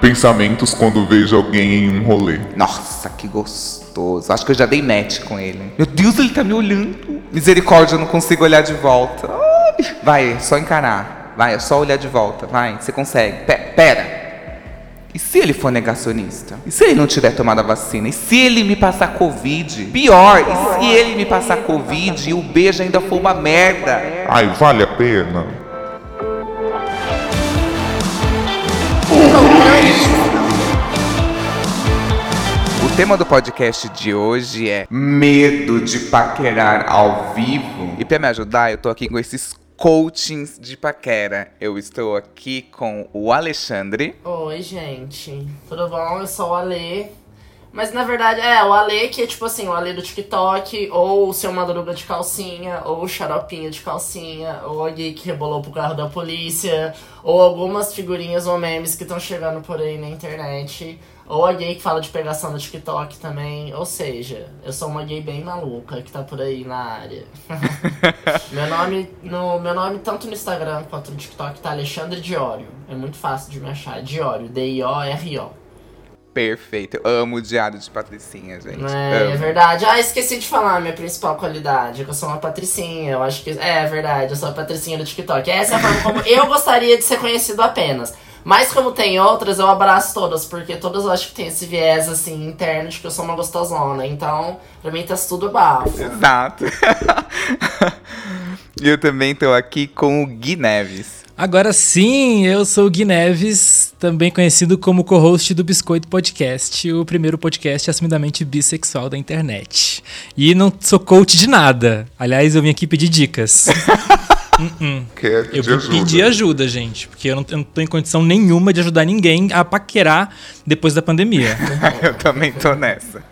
pensamentos quando vejo alguém em um rolê. Nossa, que gostoso. Acho que eu já dei match com ele. Meu Deus, ele tá me olhando. Misericórdia, eu não consigo olhar de volta. Ai. Vai, é só encarar. Vai, é só olhar de volta. Vai, você consegue. Pe pera. E se ele for negacionista? E se ele não tiver tomado a vacina? E se ele me passar Covid? Pior, e se ele me passar Covid e o beijo ainda for uma merda? Ai, vale a pena? Tema do podcast de hoje é medo de paquerar ao vivo. E para me ajudar, eu tô aqui com esses coachings de paquera. Eu estou aqui com o Alexandre. Oi, gente. Tudo bom? Eu sou o Ale. Mas na verdade é o Ale que é tipo assim, o Ale do TikTok, ou o seu madruga de calcinha, ou o xaropinho de calcinha, ou a que rebolou pro carro da polícia, ou algumas figurinhas ou memes que estão chegando por aí na internet. Ou a gay que fala de pegação no TikTok também. Ou seja, eu sou uma gay bem maluca que tá por aí na área. meu nome, no, meu nome, tanto no Instagram quanto no TikTok, tá Alexandre Diório. É muito fácil de me achar. Diório, D-I-O-R-O. Perfeito. Eu amo o diário de Patricinha, gente. É, é, verdade. Ah, esqueci de falar a minha principal qualidade. Que eu sou uma Patricinha. Eu acho que. É, é verdade, eu sou a Patricinha do TikTok. Essa é a forma como eu gostaria de ser conhecido apenas. Mas como tem outras, eu abraço todas, porque todas eu acho que tem esse viés, assim, interno de que eu sou uma gostosona. Então, pra mim tá tudo bafo. Exato. E eu também tô aqui com o Gui Neves. Agora sim, eu sou o Gui Neves, também conhecido como co-host do Biscoito Podcast, o primeiro podcast assumidamente bissexual da internet. E não sou coach de nada. Aliás, eu vim aqui pedir dicas. Uh -uh. Quer eu vou pedir ajuda, gente, porque eu não, eu não tô em condição nenhuma de ajudar ninguém a paquerar depois da pandemia. eu também tô nessa.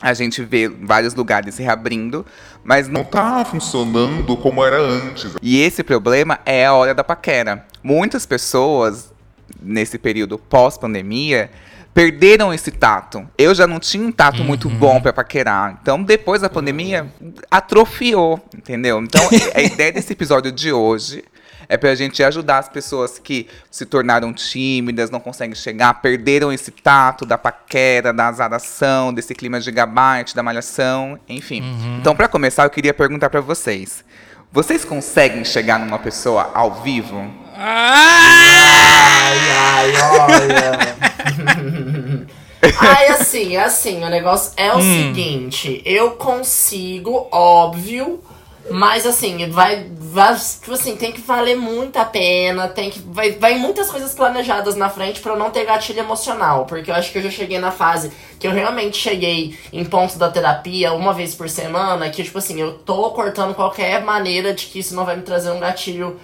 A gente vê vários lugares se reabrindo, mas não tá funcionando como era antes. E esse problema é a hora da paquera. Muitas pessoas, nesse período pós-pandemia, perderam esse tato. Eu já não tinha um tato uhum. muito bom para paquerar. Então, depois da pandemia, atrofiou, entendeu? Então, a ideia desse episódio de hoje é pra gente ajudar as pessoas que se tornaram tímidas, não conseguem chegar, perderam esse tato da paquera, da azaração, desse clima gigabyte, da malhação, enfim. Uhum. Então, para começar, eu queria perguntar para vocês. Vocês conseguem chegar numa pessoa ao vivo? Ai, ai, olha. ai, assim, assim, o negócio é o hum. seguinte, eu consigo, óbvio, mas assim, vai, vai, tipo assim, tem que valer muito a pena, tem que vai, vai muitas coisas planejadas na frente para eu não ter gatilho emocional, porque eu acho que eu já cheguei na fase que eu realmente cheguei em pontos da terapia uma vez por semana, que tipo assim, eu tô cortando qualquer maneira de que isso não vai me trazer um gatilho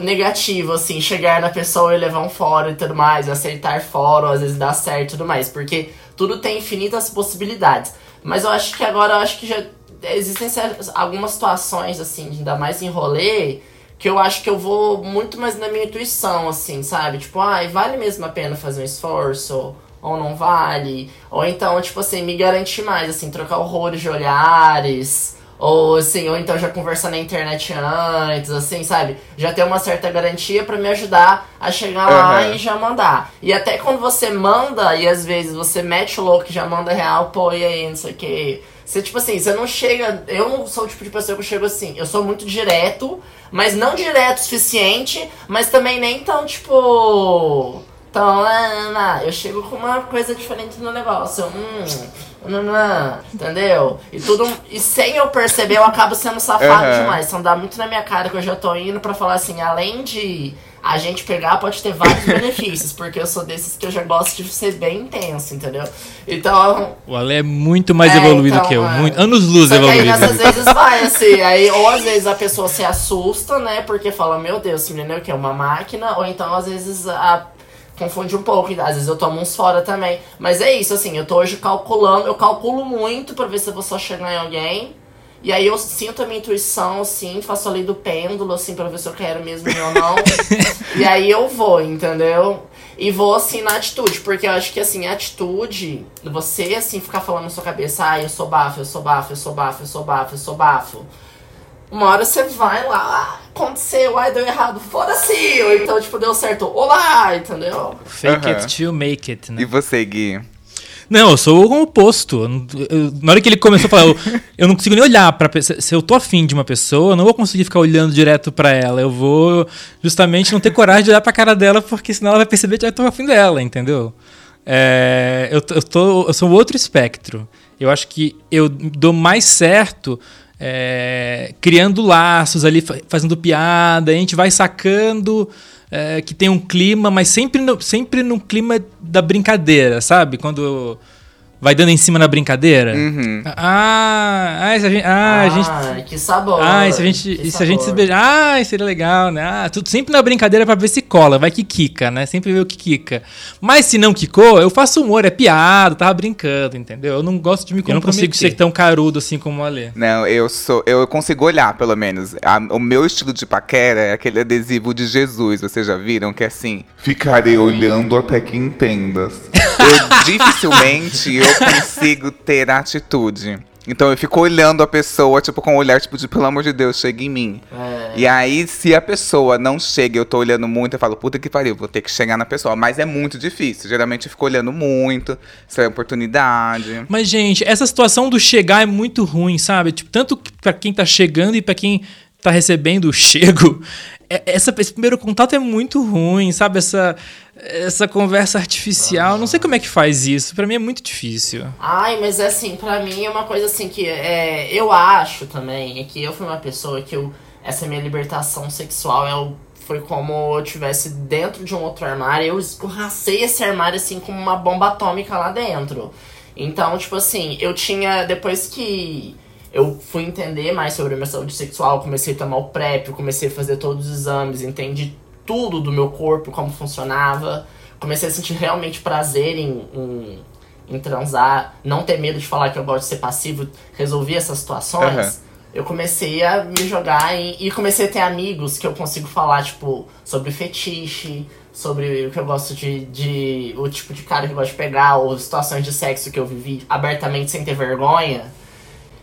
negativo, assim, chegar na pessoa e levar um fora e tudo mais, aceitar fora, ou às vezes dar certo e tudo mais, porque tudo tem infinitas possibilidades. Mas eu acho que agora, eu acho que já existem algumas situações, assim, ainda mais em rolê, que eu acho que eu vou muito mais na minha intuição, assim, sabe? Tipo, ai, vale mesmo a pena fazer um esforço? Ou não vale? Ou então, tipo assim, me garantir mais, assim, trocar horrores de olhares ou assim, ou então já conversar na internet antes, assim, sabe? Já ter uma certa garantia para me ajudar a chegar lá uhum. e já mandar. E até quando você manda, e às vezes você mete o louco e já manda real, pô, e aí, não sei o que. Você, tipo assim, você não chega. Eu não sou o tipo de pessoa que eu chego assim. Eu sou muito direto, mas não direto o suficiente, mas também nem tão, tipo. Tão. Eu chego com uma coisa diferente no negócio. Hum entendeu? E tudo. E sem eu perceber, eu acabo sendo safado uhum. demais. Então dá muito na minha cara que eu já tô indo pra falar assim, além de a gente pegar, pode ter vários benefícios, porque eu sou desses que eu já gosto de ser bem intenso, entendeu? Então. O Ale é muito mais é, evoluído então, que eu. É. Muito, anos luz Só evoluído. Aí, às vezes vai, assim, aí, ou às vezes a pessoa se assusta, né? Porque fala, meu Deus, esse menino é o que? Uma máquina, ou então às vezes a confunde um pouco. Às vezes eu tomo uns fora também. Mas é isso, assim, eu tô hoje calculando, eu calculo muito pra ver se eu vou só chegar em alguém. E aí eu sinto a minha intuição, assim, faço a lei do pêndulo, assim, pra ver se eu quero mesmo ou não. e aí eu vou, entendeu? E vou, assim, na atitude, porque eu acho que, assim, a atitude, você, assim, ficar falando na sua cabeça, ah, eu sou bafo, eu sou bafo, eu sou bafo, eu sou bafo, eu sou bafo. Uma hora você vai lá, ah, aconteceu, ai, deu errado, foda-se! Ou então, tipo, deu certo, olá, entendeu? Fake Aham. it till make it, né? E você, Gui? Não, eu sou o oposto. Eu não- eu- na hora que ele começou a falar, eu, eu não consigo nem olhar pra pessoa. Se eu tô afim de uma pessoa, eu não vou conseguir ficar olhando direto pra ela. Eu vou justamente não ter coragem de olhar pra cara dela, porque senão ela vai perceber que eu tô afim dela, entendeu? É, eu, eu, tô, eu sou outro espectro. Eu acho que eu dou mais certo é, criando laços ali, fa- fazendo piada, a gente vai sacando é, que tem um clima, mas sempre no, sempre no clima da brincadeira, sabe? Quando vai dando em cima na brincadeira. Uhum. Ah, ah, se a gente, ah, a gente Ai, que sabor. ah, e se a gente, e se, a gente se beijar, ah, seria legal, né? Ah, tudo sempre na brincadeira pra ver se cola, vai que quica, né? Sempre vê o que quica. Mas se não quicou, eu faço humor, é piada, tava brincando, entendeu? Eu não gosto de me comprometer. Eu não consigo ser tão carudo assim como o Alê. Não, eu sou. Eu consigo olhar, pelo menos. A- o meu estilo de paquera é aquele adesivo de Jesus, vocês já viram? Que é assim. Ficarei olhando até que entendas. Eu dificilmente eu consigo ter atitude. Então eu fico olhando a pessoa, tipo, com um olhar, tipo, de pelo amor de Deus, chega em mim. É. E aí, se a pessoa não chega eu tô olhando muito, eu falo, puta que pariu, vou ter que chegar na pessoa. Mas é muito difícil. Geralmente eu fico olhando muito, se é oportunidade. Mas, gente, essa situação do chegar é muito ruim, sabe? Tipo, tanto pra quem tá chegando e pra quem tá recebendo o chego. É- Essa, esse primeiro contato é muito ruim, sabe? Essa, essa conversa artificial. Não sei como é que faz isso. Pra mim é muito difícil. Ai, mas assim, pra mim é uma coisa assim que é, eu acho também, é que eu fui uma pessoa que eu, essa minha libertação sexual eu, foi como eu tivesse dentro de um outro armário, eu escorracei esse armário assim como uma bomba atômica lá dentro. Então, tipo assim, eu tinha, depois que eu fui entender mais sobre a minha saúde sexual, comecei a tomar o PrEP, comecei a fazer todos os exames, entendi tudo do meu corpo, como funcionava. Comecei a sentir realmente prazer em, em, em transar, não ter medo de falar que eu gosto de ser passivo, resolvi essas situações. Aham. Eu comecei a me jogar em, e comecei a ter amigos que eu consigo falar, tipo, sobre fetiche, sobre o que eu gosto de, de. o tipo de cara que eu gosto de pegar, ou situações de sexo que eu vivi abertamente sem ter vergonha.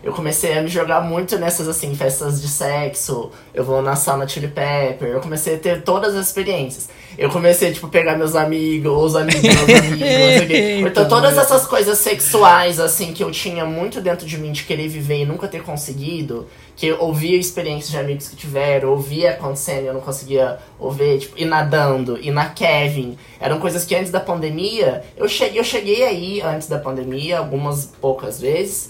Eu comecei a me jogar muito nessas, assim, festas de sexo. Eu vou na sauna Chili Pepper. Eu comecei a ter todas as experiências. Eu comecei, tipo, pegar meus amigos, os amigos dos meus amigos. Então, todas essas coisas sexuais, assim, que eu tinha muito dentro de mim de querer viver e nunca ter conseguido. Que eu ouvia experiências de amigos que tiveram, ouvia acontecendo e eu não conseguia ouvir, tipo, ir nadando, ir na Kevin. Eram coisas que antes da pandemia, eu cheguei, eu cheguei aí antes da pandemia, algumas poucas vezes.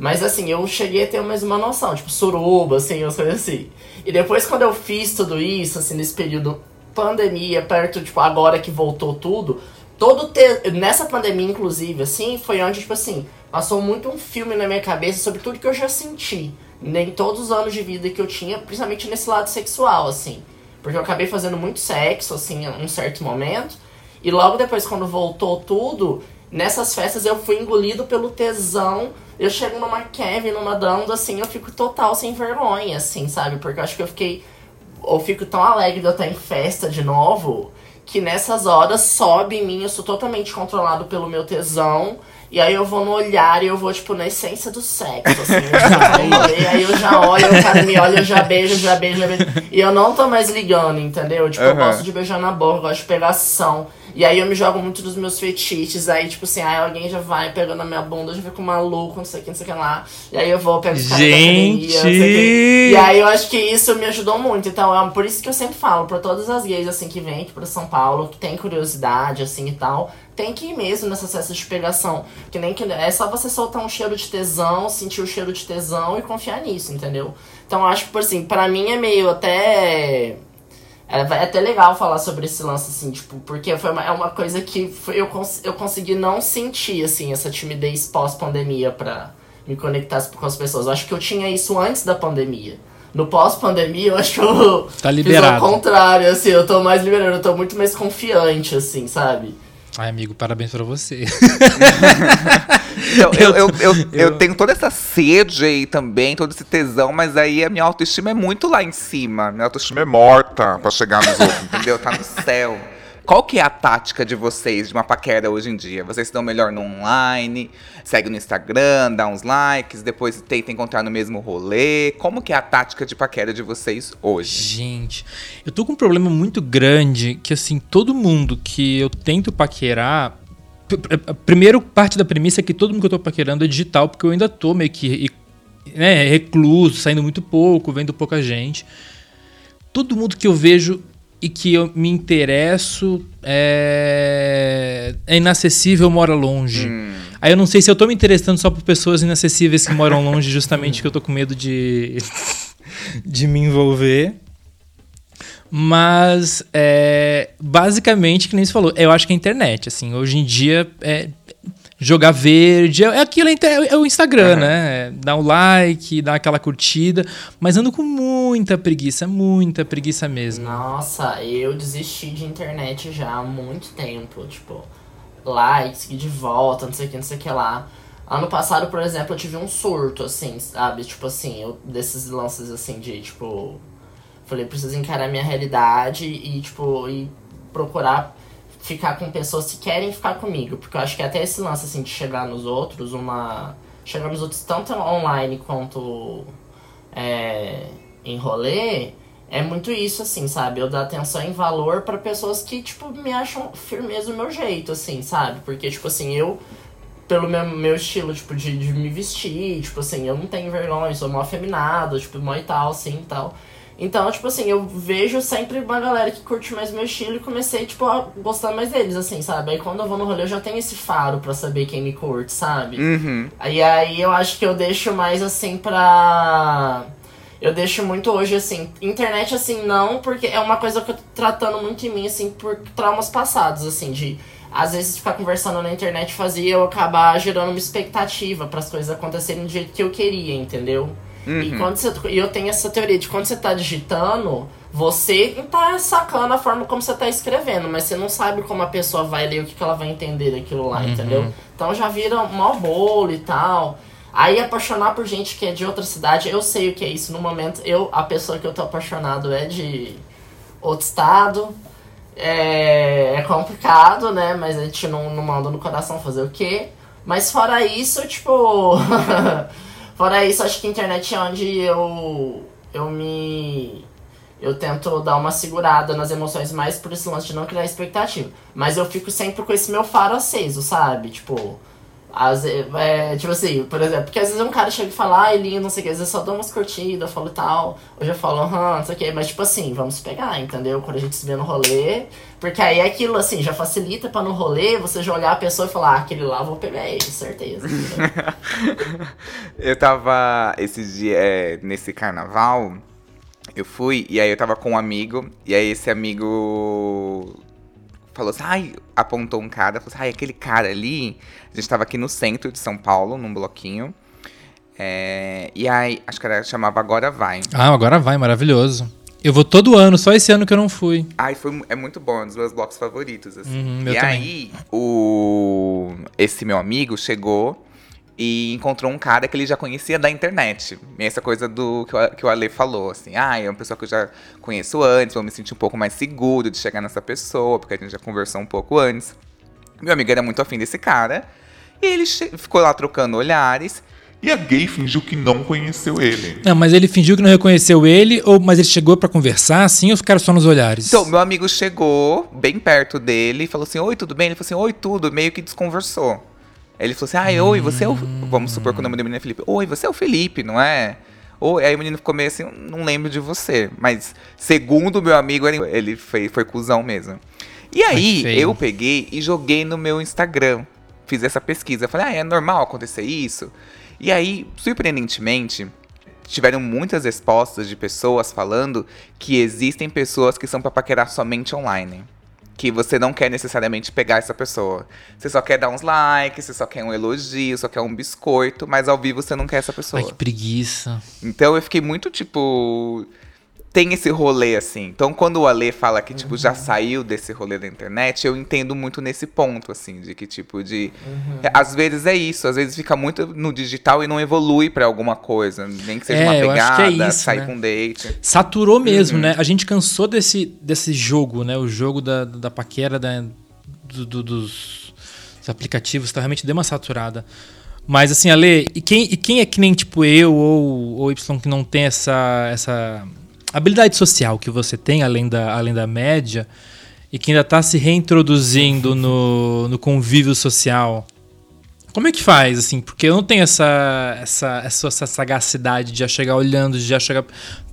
Mas assim, eu cheguei a ter mais uma noção, tipo, suruba, assim, as coisas assim. E depois quando eu fiz tudo isso, assim, nesse período pandemia, perto, tipo, agora que voltou tudo, todo te... nessa pandemia, inclusive, assim, foi onde, tipo assim, passou muito um filme na minha cabeça sobre tudo que eu já senti. Em todos os anos de vida que eu tinha, principalmente nesse lado sexual, assim. Porque eu acabei fazendo muito sexo, assim, em um certo momento. E logo depois, quando voltou tudo, nessas festas eu fui engolido pelo tesão. Eu chego numa Kevin, numa dando, assim, eu fico total sem vergonha, assim, sabe? Porque eu acho que eu fiquei. Eu fico tão alegre de eu estar em festa de novo, que nessas horas sobe em mim, eu sou totalmente controlado pelo meu tesão. E aí eu vou no olhar e eu vou, tipo, na essência do sexo, assim. Eu já e aí eu já olho, o cara me olha, eu já beijo, já beijo, já beijo. E eu não tô mais ligando, entendeu? Tipo, eu Aham. gosto de beijar na boca, eu gosto de pegação. E aí eu me jogo muito dos meus fetiches. Aí, tipo assim, aí alguém já vai pegando na minha bunda, já fica maluco, não sei o que, não sei o que lá. E aí eu vou, pego os caras da academia, não sei o quê. Gente! E aí eu acho que isso me ajudou muito. Então é por isso que eu sempre falo pra todas as gays, assim, que vêm aqui pra São Paulo, que tem curiosidade, assim, e tal. Tem que ir mesmo nessas festas de pegação. Que nem que é só você soltar um cheiro de tesão, sentir o cheiro de tesão e confiar nisso, entendeu? Então eu acho que, por assim, pra mim é meio até. É é até legal falar sobre esse lance, assim, tipo, porque foi uma, é uma coisa que foi- eu, cons eu consegui não sentir, assim, essa timidez pós-pandemia pra me conectar com as pessoas. Eu acho que eu tinha isso antes da pandemia. No pós-pandemia, eu acho que eu Tá fiz liberado. ao contrário, assim, eu tô mais liberado, eu tô muito mais confiante, assim, sabe? Ai, amigo, parabéns pra você. Então, eu, eu, eu, eu- tenho toda essa sede aí também, todo esse tesão, mas aí a minha autoestima é muito lá em cima. Minha autoestima é morta pra chegar nos outros. entendeu? Tá no céu. Qual que é a tática de vocês, de uma paquera hoje em dia? Vocês se dão melhor no online, seguem no Instagram, dá uns likes, depois tentam encontrar no mesmo rolê. Como que é a tática de paquera de vocês hoje? Gente, eu tô com um problema muito grande que, assim, todo mundo que eu tento paquerar. pr- pr- Primeiro, parte da premissa é que todo mundo que eu tô paquerando é digital, porque eu ainda tô meio que né, recluso, saindo muito pouco, vendo pouca gente. Todo mundo que eu vejo e que eu me interesso é, é inacessível, mora longe. Aí eu não sei se eu tô me interessando só por pessoas inacessíveis que moram longe, justamente que eu tô com medo de, de me envolver. Mas, é, basicamente, que nem você falou, eu acho que é a internet, assim, hoje em dia, é, jogar verde, é, é aquilo, é é o Instagram, né? Dá um like, dá aquela curtida, mas ando com muita preguiça, muita preguiça mesmo. Nossa, eu desisti de internet já há muito tempo. Tipo, likes, de volta, não sei o que, não sei o que lá. Ano passado, por exemplo, eu tive um surto, assim, sabe? Tipo assim, eu, desses lances assim de, tipo. Falei, preciso encarar minha realidade e, tipo, e procurar ficar com pessoas que querem ficar comigo. Porque eu acho que até esse lance, assim, de chegar nos outros, uma. Chegar nos outros tanto online quanto é, em rolê, é muito isso, assim, sabe? Eu dar atenção em valor pra pessoas que, tipo, me acham firmeza do meu jeito, assim, sabe? Porque, tipo assim, eu, pelo meu, meu estilo, tipo, de, de me vestir, tipo assim, eu não tenho vergonha, sou mó afeminado, tipo, mó e tal, assim, tal. Então, tipo assim, eu vejo sempre uma galera que curte mais meu estilo e comecei, tipo, a gostar mais deles, assim, sabe? Aí quando eu vou no rolê eu já tenho esse faro pra saber quem me curte, sabe? Uhum. Aí aí eu acho que eu deixo mais assim pra. Eu deixo muito hoje, assim, internet assim, não, porque é uma coisa que eu tô tratando muito em mim, assim, por traumas passados, assim, de às vezes ficar conversando na internet fazia eu acabar gerando uma expectativa para as coisas acontecerem do jeito que eu queria, entendeu? E, quando você, eu tenho essa teoria de quando você tá digitando, você não tá sacando a forma como você tá escrevendo, mas você não sabe como a pessoa vai ler, o que, que ela vai entender daquilo lá, entendeu? Então já vira um mau bolo e tal. Aí apaixonar por gente que é de outra cidade, eu sei o que é isso. No momento, eu, a pessoa que eu tô apaixonado é de outro estado. É, é complicado, né? Mas a gente não, não manda no coração fazer o quê? Mas fora isso, tipo. fora isso, acho que a internet é onde eu. Eu me. Eu tento dar uma segurada nas emoções mais por esse lance de não criar expectativa. Mas eu fico sempre com esse meu faro aceso, sabe? Tipo. Às, ve- é, tipo assim, por exemplo, porque às vezes um cara chega e fala, ai, lindo, não sei o que, às vezes eu só dou umas curtidas, eu falo tal, hoje eu falo, aham, não sei o que, mas tipo assim, vamos pegar, entendeu? Quando a gente se vê no rolê, porque aí é aquilo assim, já facilita pra no rolê você já olhar a pessoa e falar, ah, aquele lá eu vou pegar ele, certeza. Eu tava esses dias, é, nesse carnaval, eu fui, e aí eu tava com um amigo, e aí esse amigo falou assim, ai, apontou um cara, falou assim, ai, aquele cara ali, a gente tava aqui no centro de São Paulo, num bloquinho, é, e aí, acho que era, chamava Agora Vai. Ah, agora vai, maravilhoso. Eu vou todo ano, só esse ano que eu não fui. Ai, foi, é muito bom, é um dos meus blocos favoritos, assim. Uhum, e também. aí, o, esse meu amigo chegou e encontrou um cara que ele já conhecia da internet. E Essa coisa do que o, que o Ale falou, assim, ah, é uma pessoa que eu já conheço antes, vou me sentir um pouco mais seguro de chegar nessa pessoa, porque a gente já conversou um pouco antes. Meu amigo era muito afim desse cara, e ele ficou lá trocando olhares. E a gay fingiu que não conheceu ele. Não, mas ele fingiu que não reconheceu ele, ou mas ele chegou pra conversar assim ou ficaram só nos olhares? Então, meu amigo chegou bem perto dele e falou assim: Oi, tudo bem? Ele falou assim: Oi, tudo. Meio que desconversou. Aí Ele falou assim: Ai, oi, você é o. Vamos supor que o nome do menino é Felipe. Oi, você é o Felipe, não é? Oi, aí o menino ficou meio assim: Não lembro de você. Mas, segundo o meu amigo, ele- foi, foi cuzão mesmo. E aí, feio. eu peguei e joguei no meu Instagram. Fiz essa pesquisa. Falei: Ah, é normal acontecer isso? E aí, surpreendentemente, tiveram muitas respostas de pessoas falando que existem pessoas que são pra paquerar somente online. Que você não quer necessariamente pegar essa pessoa. Você só quer dar uns likes, você só quer um elogio, só quer um biscoito, mas ao vivo você não quer essa pessoa. Ai, que preguiça. Então eu fiquei muito tipo. Tem esse rolê, assim. Então, quando o Ale fala que, tipo, já saiu desse rolê da internet, eu entendo muito nesse ponto, assim, de que, tipo, de. é, Às vezes é isso, às vezes fica muito no digital e não evolui pra alguma coisa. Nem que seja É, uma que pegada, é isso, sair né? com um date. Saturou mesmo, Uhum. né? A gente cansou desse, desse jogo, né? O jogo da, da paquera, da, do- do- dos, dos aplicativos, tá realmente deu uma saturada. Mas assim, Ale, e quem, e quem é que nem tipo eu ou, ou Y que não tem essa, essa habilidade social que você tem, além da, além da média, e que ainda tá se reintroduzindo no, no convívio social? Como é que faz, assim? Porque eu não tenho essa, essa, essa, sagacidade de já chegar olhando, de já chegar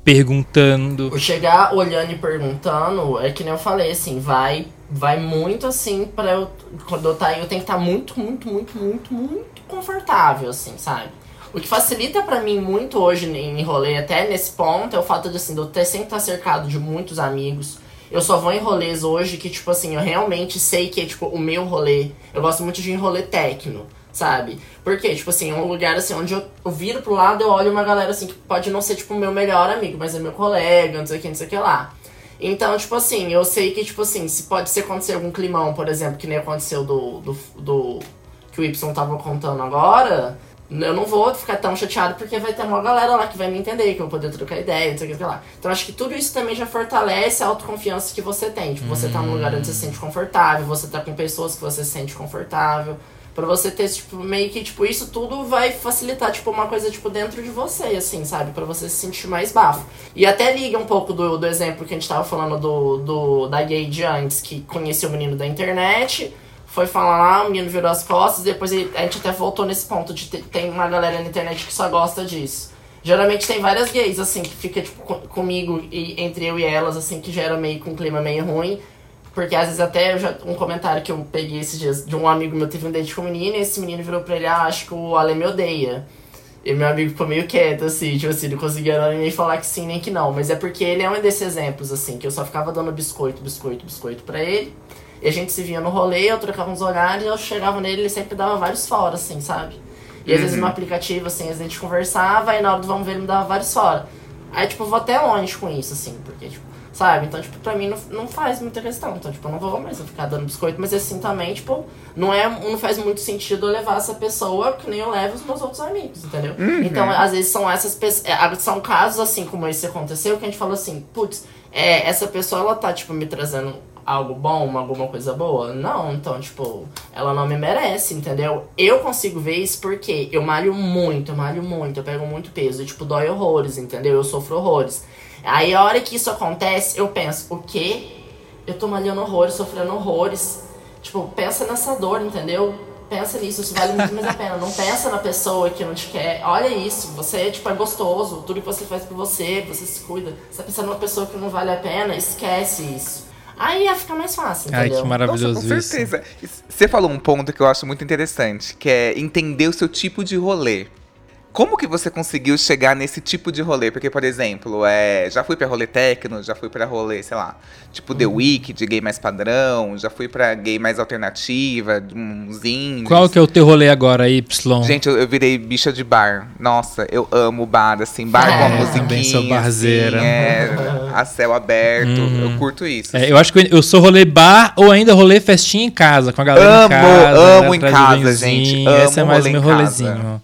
perguntando. Chegar olhando e perguntando, é que nem eu falei, assim, vai, vai muito assim pra eu. Quando eu tá aí, eu tenho que estar muito, muito, muito, muito, muito confortável, assim, sabe? O que facilita pra mim muito hoje em rolê, até nesse ponto, é o fato de, assim, de eu ter sempre estar cercado de muitos amigos. Eu só vou em rolês hoje que, tipo assim, eu realmente sei que é, tipo, o meu rolê. Eu gosto muito de ir em rolê técnico, sabe? Porque, tipo assim, é um lugar, assim, onde eu, eu viro pro lado eu olho uma galera, assim, que pode não ser, tipo, o meu melhor amigo, mas é meu colega, não sei o que, não sei o que lá. Então, tipo assim, eu sei que, tipo assim, se pode ser acontecer algum climão, por exemplo, que nem aconteceu do, do, do que o Y tava contando agora, eu não vou ficar tão chateado porque vai ter uma galera lá que vai me entender, que eu vou poder trocar ideia, não sei o que, sei lá. Então acho que tudo isso também já fortalece a autoconfiança que você tem. Tipo, você tá num lugar onde você se sente confortável, você tá com pessoas que você se sente confortável. Pra você ter, tipo, meio que, tipo, isso tudo vai facilitar, tipo, uma coisa, tipo, dentro de você, assim, sabe? Pra você se sentir mais bafo. E até liga um pouco do, do exemplo que a gente tava falando do, do da gay de antes, que conheceu o menino da internet, foi falar lá, o menino virou as costas, depois ele- a gente até voltou nesse ponto de ter, tem uma galera na internet que só gosta disso. Geralmente tem várias gays, assim, que fica, tipo, co- comigo e entre eu e elas, assim, que gera meio com um clima meio ruim. Porque às vezes até já, um comentário que eu peguei esses dias de um amigo meu teve um date com um menino e esse menino virou pra ele, ah, acho que o Ale me odeia. E meu amigo ficou meio quieto, assim, tipo assim, não conseguia nem falar que sim nem que não. Mas é porque ele é um desses exemplos, assim, que eu só ficava dando biscoito, biscoito, biscoito pra ele. E a gente se via no rolê, eu trocava uns olhares, eu chegava nele, ele sempre dava vários fora, assim, sabe? E às vezes no aplicativo, assim, às vezes a gente conversava e na hora do vamos ver ele me dava vários fora. Aí, tipo, eu vou até longe com isso, assim, porque, tipo, sabe? Então, tipo, pra mim não, não faz muita questão. Então, tipo, eu não vou mais ficar dando biscoito, mas assim também, tipo, não, é, não faz muito sentido eu levar essa pessoa que nem eu levo os meus outros amigos, entendeu? Então, às vezes são essas pessoas. São casos assim como esse aconteceu que a gente falou assim, putz, é, essa pessoa ela tá, tipo, me trazendo algo bom, alguma coisa boa? Não, então, tipo, ela não me merece, entendeu? Eu consigo ver isso porque eu malho muito, eu malho muito, eu pego muito peso, e, tipo, dói horrores, entendeu? Eu sofro horrores. Aí a hora que isso acontece, eu penso, o quê? Eu tô malhando horrores, sofrendo horrores. Tipo, pensa nessa dor, entendeu? Pensa nisso, isso vale muito mais a pena. Não pensa na pessoa que não te quer. Olha isso, você tipo, é gostoso, tudo que você faz por você, você se cuida. Você tá pensando numa pessoa que não vale a pena, esquece isso. Aí ia ficar mais fácil, Ai, entendeu? que maravilhoso Nossa, com isso. certeza. Você falou um ponto que eu acho muito interessante, que é entender o seu tipo de rolê. Como que você conseguiu chegar nesse tipo de rolê? Porque, por exemplo, é, já fui pra rolê techno, já fui pra rolê, sei lá, tipo The Week, de gay mais padrão, já fui pra gay mais alternativa, de uns indies. Qual que é o teu rolê agora, Y? Gente, eu, eu virei bicha de bar. Nossa, eu amo bar, assim, bar com a É, musiquinha. também sou barzeira. Assim, é, a céu aberto. Eu curto isso. É, eu acho que eu sou rolê bar ou ainda rolê festinha em casa, com a galera Amo, em casa. amo em atrás do casa, gente. Esse é Amo mais meu em casa. rolezinho.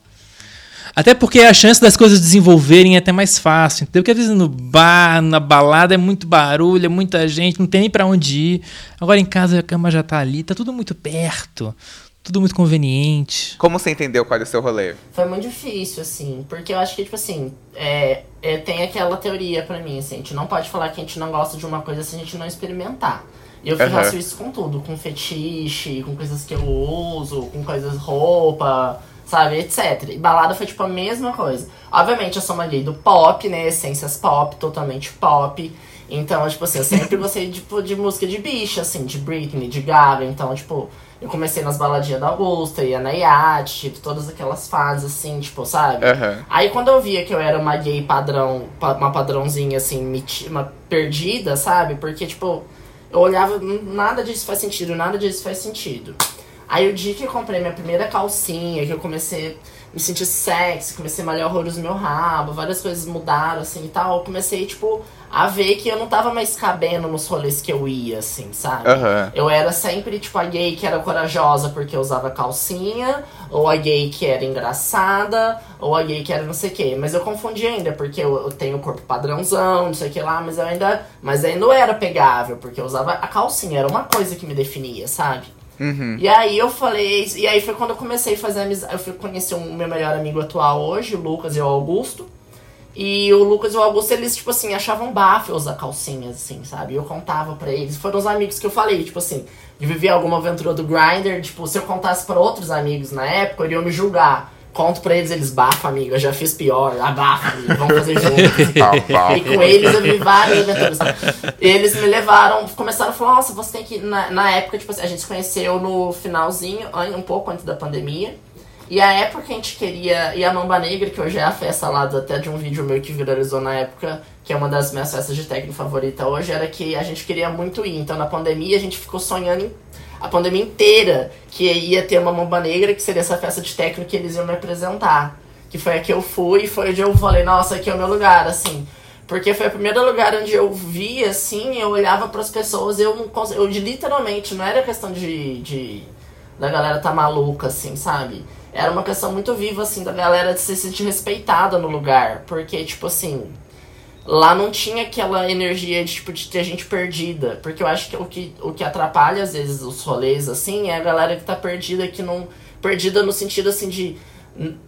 Até porque a chance das coisas desenvolverem é até mais fácil. Entendeu? Porque às vezes no bar, na balada, é muito barulho, é muita gente, não tem nem pra onde ir. Agora em casa a cama já tá ali, tá tudo muito perto, tudo muito conveniente. Como você entendeu qual é o seu rolê? Foi muito difícil, assim, porque eu acho que, tipo assim, é, é, tem aquela teoria pra mim, assim, a gente não pode falar que a gente não gosta de uma coisa se a gente não experimentar. E eu faço isso com tudo, com fetiche, com coisas que eu uso, com coisas roupa, sabe, etc. E balada foi tipo a mesma coisa. Obviamente eu sou uma gay do pop, né? Essências pop, totalmente pop. Então, tipo assim, eu sempre gostei tipo, de música de bicha, assim, de Britney, de Gaga. Então, tipo, eu comecei nas baladinhas da Augusta, ia na Yacht, tipo, todas aquelas fases, assim, tipo, sabe? Aham. Aí quando eu via que eu era uma gay padrão, pa- uma padrãozinha assim, meti- uma perdida, sabe? Porque, tipo, eu olhava, "Hum, nada disso faz sentido, nada disso faz sentido. Aí o dia que eu comprei minha primeira calcinha, que eu comecei a me sentir sexy, comecei a malhar horrores no meu rabo, várias coisas mudaram, assim, e tal. Eu comecei, tipo, a ver que eu não tava mais cabendo nos rolês que eu ia, assim, sabe? Aham. Eu era sempre, tipo, a gay que era corajosa porque usava calcinha, ou a gay que era engraçada, ou a gay que era não sei o quê. Mas eu confundi ainda, porque eu, eu tenho o corpo padrãozão, não sei o que lá, mas eu ainda. Mas ainda não era pegável, porque eu usava a calcinha, era uma coisa que me definia, sabe? Uhum. E aí eu falei, e aí foi quando eu comecei a fazer amizade. Eu fui conhecer o meu melhor amigo atual hoje, o Lucas e o Augusto. E o Lucas e o Augusto, eles, tipo assim, achavam bafo eu usar calcinhas, assim, sabe? Eu contava pra eles. Foram os amigos que eu falei, tipo assim, de viver alguma aventura do Grindr, tipo, se eu contasse pra outros amigos na época, iriam me julgar. Conto pra eles, eles bafam, amigo, eu já fiz pior, abafa, amigo, vamos fazer juntos. Abafo. E com eles eu vi várias aventuras. Eles me levaram, começaram a falar, nossa, você tem que. Na, na época, tipo assim, a gente se conheceu no finalzinho, um pouco antes da pandemia. E a época que a gente queria. E a Mamba Negra, que hoje é a festa lá até de um vídeo meu que viralizou na época, que é uma das minhas festas de técnico favorita hoje, era que a gente queria muito ir. Então na pandemia a gente ficou sonhando em a pandemia inteira que ia ter uma Mamba Negra, que seria essa festa de técnico que eles iam me apresentar. Que foi a que eu fui, e foi onde eu falei, nossa, aqui é o meu lugar, assim. Porque foi o primeiro lugar onde eu vi, assim, eu olhava pras pessoas, eu não eu literalmente, não era questão de, de da galera tá maluca, assim, sabe? Era uma questão muito viva, assim, da galera de se sentir respeitada no lugar. Porque, tipo assim, lá não tinha aquela energia de, tipo, de ter gente perdida. Porque eu acho que o que, o que atrapalha, às vezes, os rolês, assim, é a galera que tá perdida, que não. Perdida no sentido, assim, de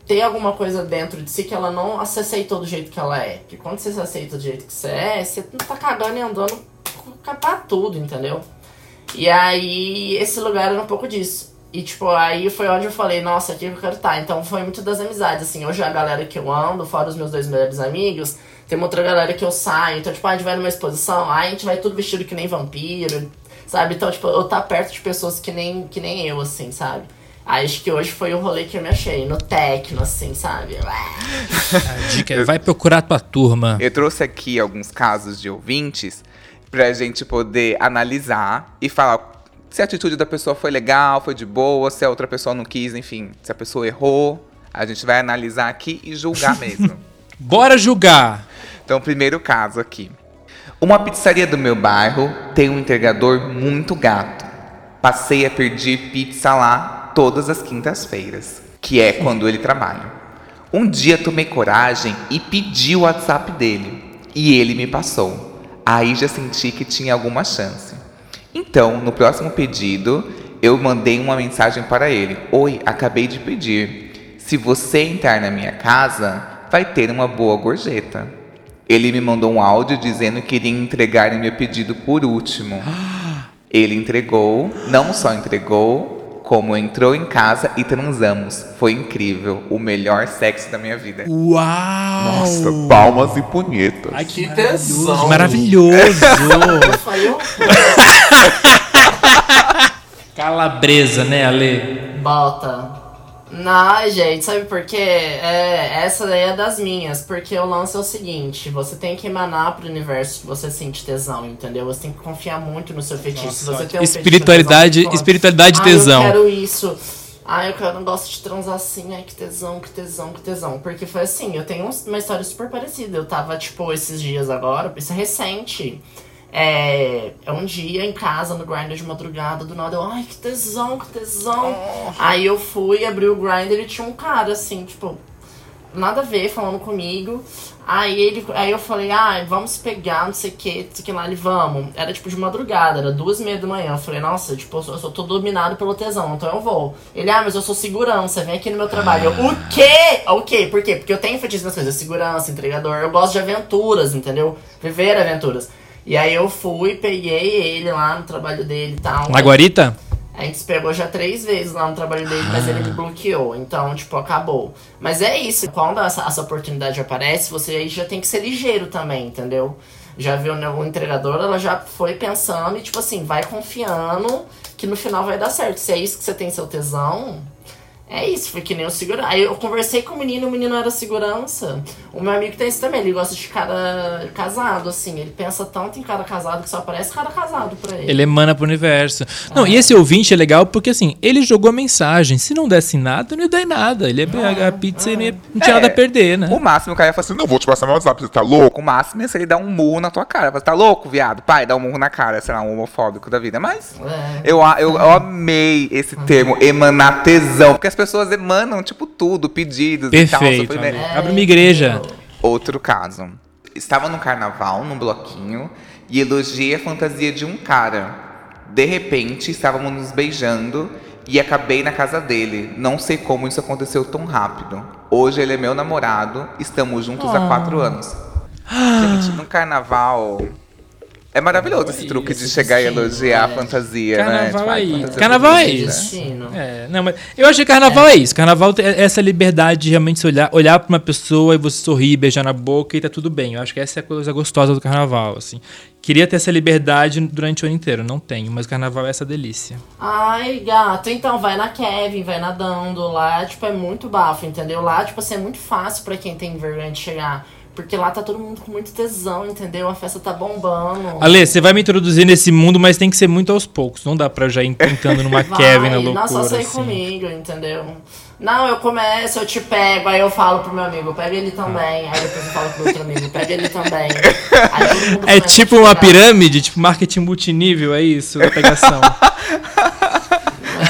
ter alguma coisa dentro de si que ela não se aceitou do jeito que ela é. Porque quando você se aceita do jeito que você é, você não tá cagando e andando pra tudo, entendeu? E aí, esse lugar era um pouco disso. E, tipo, aí foi onde eu falei, nossa, aqui eu quero estar. Então, foi muito das amizades, assim. Hoje a galera que eu ando, fora os meus dois melhores amigos, tem uma outra galera que eu saio. Então, tipo, a gente vai numa exposição, aí a gente vai tudo vestido que nem vampiro, sabe? Então, tipo, eu tá perto de pessoas que nem, que nem eu, assim, sabe? Aí, acho que hoje foi o rolê que eu me achei, no techno, assim, sabe? A dica é, vai procurar tua turma. Eu trouxe aqui alguns casos de ouvintes pra gente poder analisar e falar se a atitude da pessoa foi legal, foi de boa, se a outra pessoa não quis, enfim, se a pessoa errou. A gente vai analisar aqui e julgar mesmo. Bora julgar! Então, primeiro caso aqui. Uma pizzaria do meu bairro tem um entregador muito gato. Passei a pedir pizza lá todas as quintas-feiras, que é quando ele trabalha. Um dia tomei coragem e pedi o WhatsApp dele, e ele me passou. Aí já senti que tinha alguma chance. Então, no próximo pedido, eu mandei uma mensagem para ele: Oi, acabei de pedir. Se você entrar na minha casa, vai ter uma boa gorjeta. Ele me mandou um áudio dizendo que iria entregar o meu pedido por último. Ele entregou, não só entregou, como entrou em casa e transamos. Foi incrível, o melhor sexo da minha vida. Uau! Nossa, palmas e punhetas. Ai, que tesão. maravilhoso! Calabresa, né, Ale? Bota. Não, gente, sabe por quê? É, essa daí é das minhas, porque o lance é o seguinte, você tem que emanar pro universo que você sente tesão, entendeu? Você tem que confiar muito no seu fetiche. Se você tem um fetiche Espiritualidade, tesão, espiritualidade "Ai, tesão. eu quero isso. Ai, eu quero, não gosto de transar assim. Ai, que tesão, que tesão, que tesão. Porque foi assim, eu tenho uma história super parecida. Eu tava, tipo, esses dias agora, isso é recente. É, é um dia em casa, no Grindr de madrugada, do nada eu, ai, que tesão, que tesão. Aí eu fui, abri o Grindr e tinha um cara, assim, tipo, nada a ver, falando comigo. Aí ele, aí eu falei, ah, vamos pegar, não sei o que, não sei o que lá, ele, vamos. Era tipo de madrugada, era duas e meia da manhã. Eu falei, nossa, tipo, eu sou, todo dominado pelo tesão, então eu vou. Ele, ah, mas eu sou segurança, vem aqui no meu trabalho. Eu, o quê? O quê? Por quê? Porque eu tenho fetiche nas coisas, segurança, entregador, eu gosto de aventuras, entendeu? Viver aventuras. E aí eu fui, peguei ele lá no trabalho dele e tal. Na Guarita? A gente se pegou já três vezes lá no trabalho dele, mas ele me bloqueou. Então, tipo, acabou. Mas é isso. Quando essa, essa oportunidade aparece, você aí já tem que ser ligeiro também, entendeu? Já viu né, o entregador, ela já foi pensando e, tipo assim, vai confiando que no final vai dar certo. Se é isso que você tem seu tesão, É isso, foi que nem o segurança. Aí eu conversei com o menino, o menino era segurança. O meu amigo tem isso também, ele gosta de cara casado, assim. Ele pensa tanto em cara casado que só aparece cara casado pra ele. Ele emana pro universo. Não, e esse ouvinte é legal porque, assim, ele jogou a mensagem. Se não desse nada, não ia dar em nada. Ele ia pegar a pizza e não, ia- não tinha É, nada a perder, né? O máximo o cara ia falar assim, Não vou te passar meu WhatsApp, você tá louco? O máximo é se ele dar um murro na tua cara. Você tá louco, viado? Pai, dá um murro na cara, sei lá, um homofóbico da vida. Mas É. eu, a- eu, eu amei esse termo, emanar tesão. Porque as pessoas emanam, tipo, tudo, pedidos e tal. Perfeito. Abre uma igreja. Outro caso. Estava no carnaval, num bloquinho, e elogiei a fantasia de um cara. De repente, estávamos nos beijando e acabei na casa dele. Não sei como isso aconteceu tão rápido. Hoje ele é meu namorado, estamos juntos há quatro anos. Gente, no carnaval. É maravilhoso esse truque de chegar e elogiar a fantasia, né? Carnaval Tipo, ai, aí. fantasia Carnaval é isso. Destino. É, não, mas eu acho que carnaval é, isso. Carnaval tem essa liberdade de realmente se olhar, olhar pra uma pessoa e você sorrir, beijar na boca e tá tudo bem. Eu acho que essa é a coisa gostosa do carnaval, assim. Queria ter essa liberdade durante o ano inteiro, não tenho, mas carnaval é essa delícia. Ai, gato, então vai na Kevin, vai nadando. Lá, tipo, é muito bafo, entendeu? Lá, tipo assim, é muito fácil pra quem tem vergonha de chegar. Porque lá tá todo mundo com muito tesão, entendeu? A festa tá bombando. Ale, você vai me introduzir nesse mundo, mas tem que ser muito aos poucos. Não dá pra já ir entrando numa Vai, Kevin na Não, loucura, só sair assim. comigo, entendeu? Não, eu começo, eu te pego, aí eu falo pro meu amigo, pega ele também. Aí depois eu falo pro outro amigo, pega ele também. É tipo uma pirâmide, tipo marketing multinível, é isso, pegação.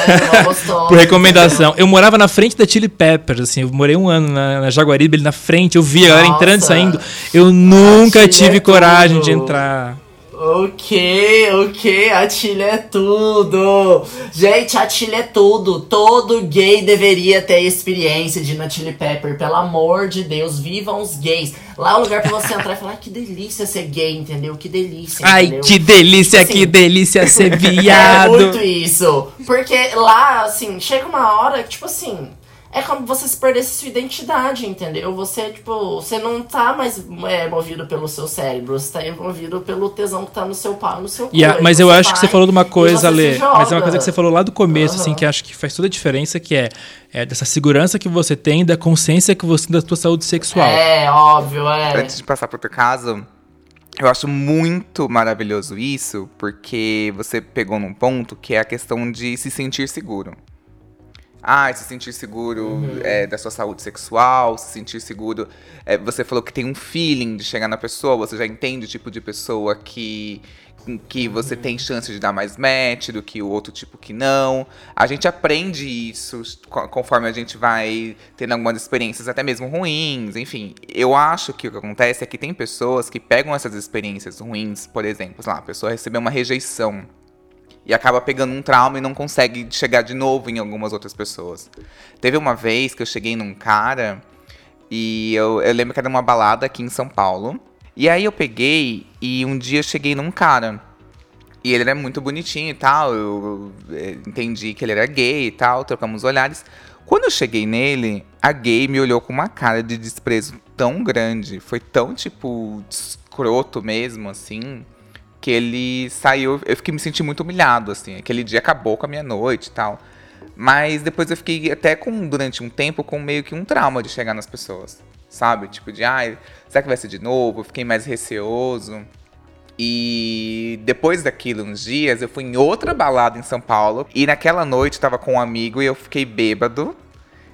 É. Por recomendação. Eu morava na frente da Chili Peppers, assim, eu morei um ano na, na Jaguaribe, ali na frente, eu via a galera entrando e saindo. Eu nunca Chile tive é coragem tudo. de entrar. Ok, ok, a Tilha é tudo. Gente, a Tilha é tudo. Todo gay deveria ter experiência de ir na Chili Pepper. Pelo amor de Deus, vivam os gays. Lá é o lugar pra você entrar e falar, "Ai, que delícia ser gay, entendeu? Que delícia, Ai, entendeu? que delícia, Assim, que delícia ser É viado. muito isso. Porque lá, assim, chega uma hora que, tipo assim, é como você se perdesse sua identidade, entendeu? Você, tipo, você não tá mais é, movido pelo seu cérebro, você tá movido pelo tesão que tá no seu pau, no seu a- corpo. mas eu acho que você falou de uma coisa, se mas é uma coisa que você falou lá do começo, assim, Aham. que acho que faz toda a diferença, que é, é dessa segurança que você tem, da consciência que você tem da sua saúde sexual. É, óbvio, é. Antes de passar para outro caso, eu acho muito maravilhoso isso, porque você pegou num ponto que é a questão de se sentir seguro. Ah, se sentir seguro é, da sua saúde sexual, se sentir seguro. é, você falou que tem um feeling de chegar na pessoa, você já entende o tipo de pessoa que, que você tem chance de dar mais match do que o outro tipo que não. A gente aprende isso co- conforme a gente vai tendo algumas experiências, até mesmo ruins. Enfim, eu acho que o que acontece é que tem pessoas que pegam essas experiências ruins, por exemplo, sei lá, a pessoa recebeu uma rejeição e acaba pegando um trauma e não consegue chegar de novo em algumas outras pessoas. Teve uma vez que eu cheguei num cara e eu, eu lembro que era uma balada aqui em São Paulo. E aí eu peguei e um dia eu cheguei num cara. E ele era muito bonitinho e tal. Eu, eh, entendi que ele era gay e tal, trocamos olhares. Quando eu cheguei nele, a gay me olhou com uma cara de desprezo tão grande. Foi tão, tipo, escroto mesmo, assim que ele saiu. Eu fiquei me senti muito humilhado, assim. Aquele dia acabou com a minha noite e tal. Mas depois eu fiquei até com, durante um tempo, com meio que um trauma de chegar nas pessoas. Sabe? Tipo, de ai, será que vai ser de novo? Eu fiquei mais receoso. E depois daquilo, uns dias, eu fui em outra balada em São Paulo. E naquela noite tava com um amigo e eu fiquei bêbado.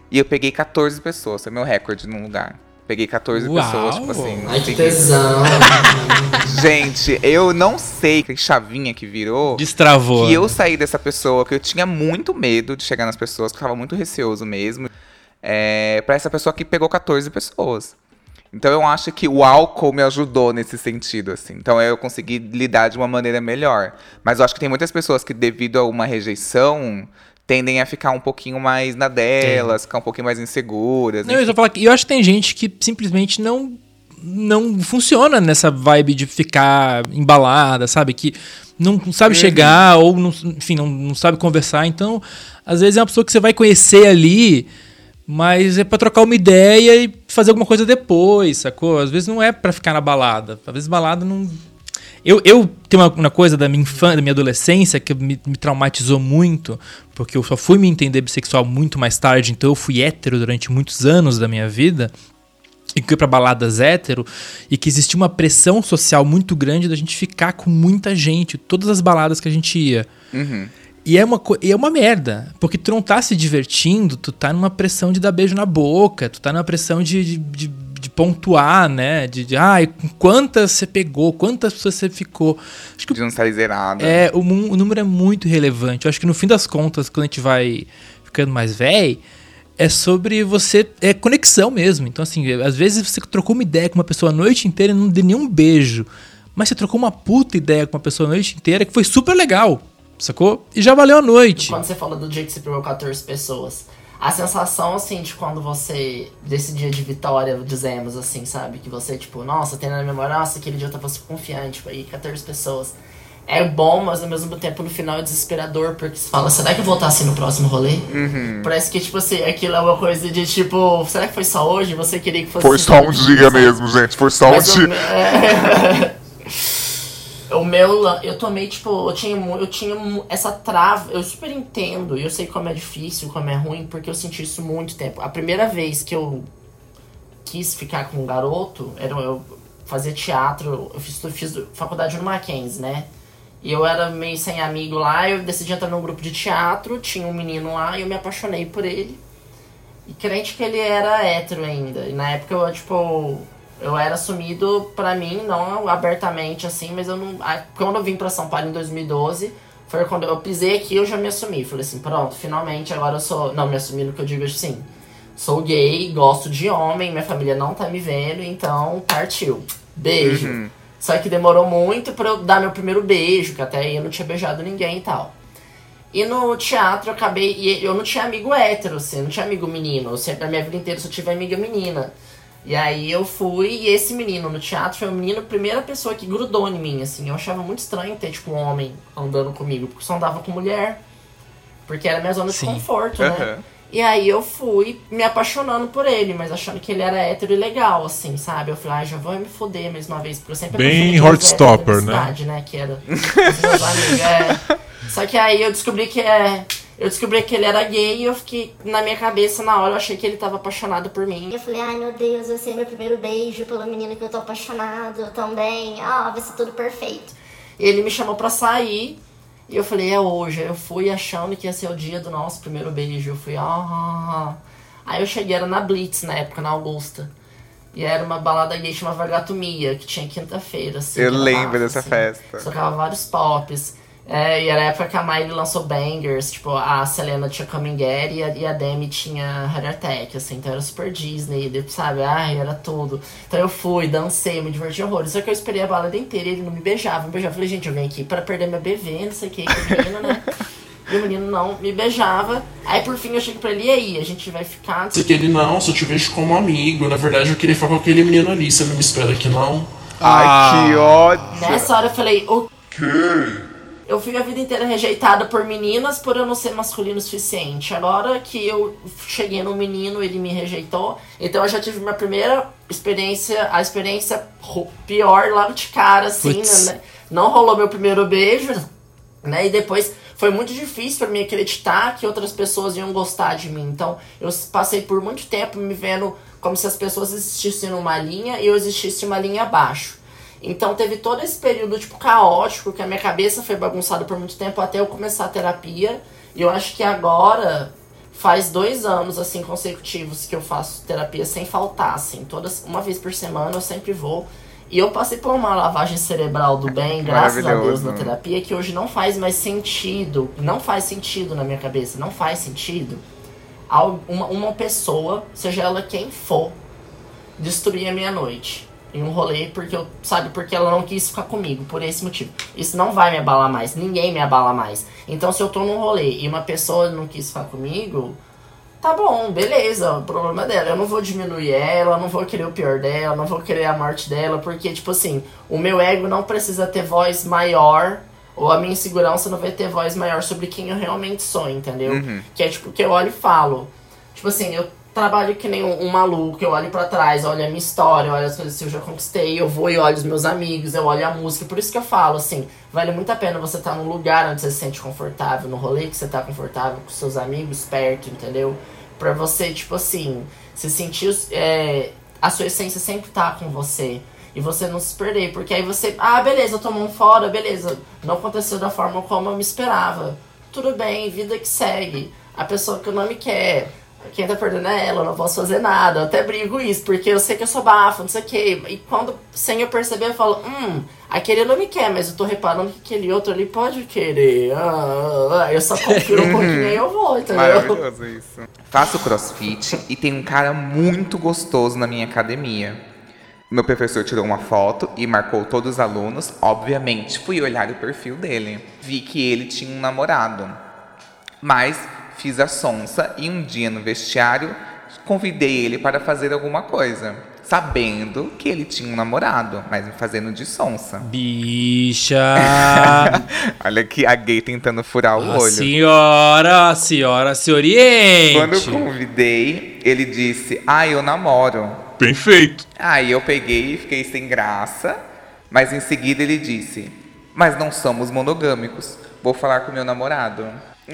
E eu peguei 14 pessoas, foi meu recorde num lugar. Peguei 14 Uau! pessoas, tipo assim. Ai, que tesão. Gente, eu não sei que chavinha que virou. Destravou. Que eu saí dessa pessoa, que eu tinha muito medo de chegar nas pessoas, que eu tava muito receoso mesmo. É, pra essa pessoa que pegou 14 pessoas. Então eu acho que o álcool me ajudou nesse sentido, assim. Então eu consegui lidar de uma maneira melhor. Mas eu acho que tem muitas pessoas que, devido a uma rejeição, tendem a ficar um pouquinho mais na delas, ficar um pouquinho mais inseguras. Não, eu, só falar que eu acho que tem gente que simplesmente não não funciona nessa vibe de ficar embalada, sabe? Que não sabe chegar ou, não, enfim, não, não sabe conversar. Então, às vezes é uma pessoa que você vai conhecer ali, mas é pra trocar uma ideia e fazer alguma coisa depois, sacou? Às vezes não é pra ficar na balada. Às vezes balada não. Eu, eu tenho uma, uma coisa da minha infância, da minha adolescência, que me, me traumatizou muito, porque eu só fui me entender bissexual muito mais tarde, então eu fui hétero durante muitos anos da minha vida e que fui pra baladas hétero, e que existia uma pressão social muito grande da gente ficar com muita gente, todas as baladas que a gente ia. Uhum. E é uma, e é uma merda, porque tu não tá se divertindo, tu tá numa pressão de dar beijo na boca, tu tá numa pressão de, de, de- de pontuar, né? De, de ai, com quantas você pegou, quantas pessoas você ficou. Acho que De não sair zerada. é, o, o número é muito relevante. Eu acho que no fim das contas, quando a gente vai ficando mais velho, é sobre você. É conexão mesmo. Então, assim, às vezes você trocou uma ideia com uma pessoa a noite inteira e não deu nenhum beijo. Mas você trocou uma puta ideia com uma pessoa a noite inteira que foi super legal. Sacou? E já valeu a noite. Quando você fala do dia que você pegou 14 pessoas, a sensação, assim, de quando você. desse dia de vitória, dizemos assim, sabe? Que você, tipo, nossa, tem na memória, nossa, aquele dia eu tava super confiante, tipo, aí 14 pessoas. É bom, mas ao mesmo tempo no final é desesperador, porque você fala, será que eu vou estar assim no próximo rolê? Parece que, tipo assim, aquilo é uma coisa de tipo, será que foi só hoje? Você queria que fosse. Foi só um dia mesmo, gente. Foi só um Mas o, dia. o meu, eu tomei, tipo, eu tinha, eu tinha essa trava, eu super entendo, e eu sei como é difícil, como é ruim, porque eu senti isso muito tempo. A primeira vez que eu quis ficar com um garoto, era eu fazia teatro, eu fiz, eu fiz faculdade no Mackenzie, né? E eu era meio sem amigo lá, eu decidi entrar num grupo de teatro, tinha um menino lá e eu me apaixonei por ele. E crente que ele era hétero ainda. E na época eu, tipo, eu era assumido pra mim, não abertamente assim, mas eu não. Quando eu vim pra São Paulo em 2012, foi quando eu pisei aqui eu já me assumi. Falei assim, pronto, finalmente agora eu sou. Não, me assumi no que eu digo assim. Sou gay, gosto de homem, minha família não tá me vendo, então partiu. Beijo. Só que demorou muito pra eu dar meu primeiro beijo, que até aí eu não tinha beijado ninguém e tal. E no teatro eu acabei. E eu não tinha amigo hétero, assim, não tinha amigo menino. Eu sempre, a minha vida inteira só tive amiga menina. E aí eu fui, e esse menino no teatro foi o menino, a primeira pessoa que grudou em mim, assim. Eu achava muito estranho ter, tipo, um homem andando comigo, porque eu só andava com mulher. Porque era minha zona Sim. de conforto, né? E aí eu fui me apaixonando por ele, mas achando que ele era hétero e legal, assim, sabe? Eu falei, ah, já vou me foder mais uma vez, porque eu sempre Bem Heartstopper, né? cidade, né? Que era é. Só que aí eu descobri que é. Eu descobri que ele era gay e eu fiquei, na minha cabeça, na hora, eu achei que ele tava apaixonado por mim. Eu falei, ai meu Deus, vai ser meu primeiro beijo pelo menino que eu tô apaixonado também. Ah, vai ser tudo perfeito. Ele me chamou pra sair e eu falei, é hoje. Aí eu fui achando que ia ser o dia do nosso primeiro beijo. Eu fui, ah. Aí eu cheguei, era na Blitz na época, na Augusta. E era uma balada gay chamada Vagatomia, que tinha quinta-feira, assim. Eu lembro dessa assim. festa. Tocava vários pops. É, e era a época que a Miley lançou bangers, tipo, a Selena tinha Coming Get e a, e a Demi tinha Heart Attack, assim, então era super Disney, sabe? Ai, era tudo. Então eu fui, dancei, me diverti horrores. Só que eu esperei a balada inteira e ele não me beijava, me beijava. Eu falei, gente, eu vim aqui pra perder meu bebê, não sei o que, que menino, né? E o menino não me beijava. Aí por fim eu cheguei pra ele, e aí, a gente vai ficar. Se que ele não, só te vejo como amigo. Na verdade, eu queria falar com aquele menino ali. Você não me espera aqui, não? Ai, que ódio. Nessa hora eu falei, o quê? Eu fui a vida inteira rejeitada por meninas por eu não ser masculino o suficiente. Agora que eu cheguei no menino, ele me rejeitou. Então eu já tive minha primeira experiência, a experiência pior logo de cara, assim, Putz. né? Não rolou meu primeiro beijo, né? E depois foi muito difícil pra mim acreditar que outras pessoas iam gostar de mim. Então eu passei por muito tempo me vendo como se as pessoas existissem numa linha e eu existisse uma linha abaixo. Então teve todo esse período tipo caótico que a minha cabeça foi bagunçada por muito tempo até eu começar a terapia. E eu acho que agora faz dois anos assim consecutivos que eu faço terapia sem faltar, assim, todas uma vez por semana eu sempre vou. E eu passei por uma lavagem cerebral do bem, graças a Deus, na terapia, que hoje não faz mais sentido. Não faz sentido na minha cabeça. Não faz sentido uma, uma pessoa, seja ela quem for, destruir a minha noite. Em um rolê, porque eu, sabe, porque ela não quis ficar comigo, por esse motivo. Isso não vai me abalar mais, ninguém me abala mais. Então, se eu tô num rolê e uma pessoa não quis ficar comigo, tá bom, beleza, o problema é dela. Eu não vou diminuir ela, não vou querer o pior dela, não vou querer a morte dela, porque, tipo assim, o meu ego não precisa ter voz maior, ou a minha insegurança não vai ter voz maior sobre quem eu realmente sou, entendeu? Que é tipo o que eu olho e falo. Tipo assim, eu trabalho que nem um, um maluco, eu olho pra trás, olho a minha história, olho as coisas que eu já conquistei, eu vou e olho os meus amigos, eu olho a música. Por isso que eu falo, assim, vale muito a pena você estar num lugar onde você se sente confortável, no rolê que você tá confortável com seus amigos perto, entendeu? Pra você, tipo assim, se sentir. É, a sua essência sempre tá com você. E você não se perder, porque aí você. Ah, beleza, eu tomo um fora, beleza. Não aconteceu da forma como eu me esperava. Tudo bem, vida que segue. A pessoa que não me quer. Quem tá perdendo é ela, eu não posso fazer nada. Eu até brigo isso, porque eu sei que eu sou bafo, não sei o quê. E quando, sem eu perceber, eu falo, hum, aquele não me quer, mas eu tô reparando que aquele outro ali pode querer. Ah, ah, ah. eu só confiro um pouquinho e eu vou, entendeu? Maravilhoso isso. Faço crossfit e tem um cara muito gostoso na minha academia. Meu professor tirou uma foto e marcou todos os alunos. Obviamente, fui olhar o perfil dele. Vi que ele tinha um namorado. Mas fiz a sonsa e um dia no vestiário convidei ele para fazer alguma coisa. Sabendo que ele tinha um namorado, mas me fazendo de sonsa. Bicha! Olha aqui a gay tentando furar o a olho. senhora, a senhora se oriente! Quando eu convidei, ele disse: Ah, eu namoro. Bem feito. Aí eu peguei e fiquei sem graça, mas em seguida ele disse: Mas não somos monogâmicos. Vou falar com meu namorado.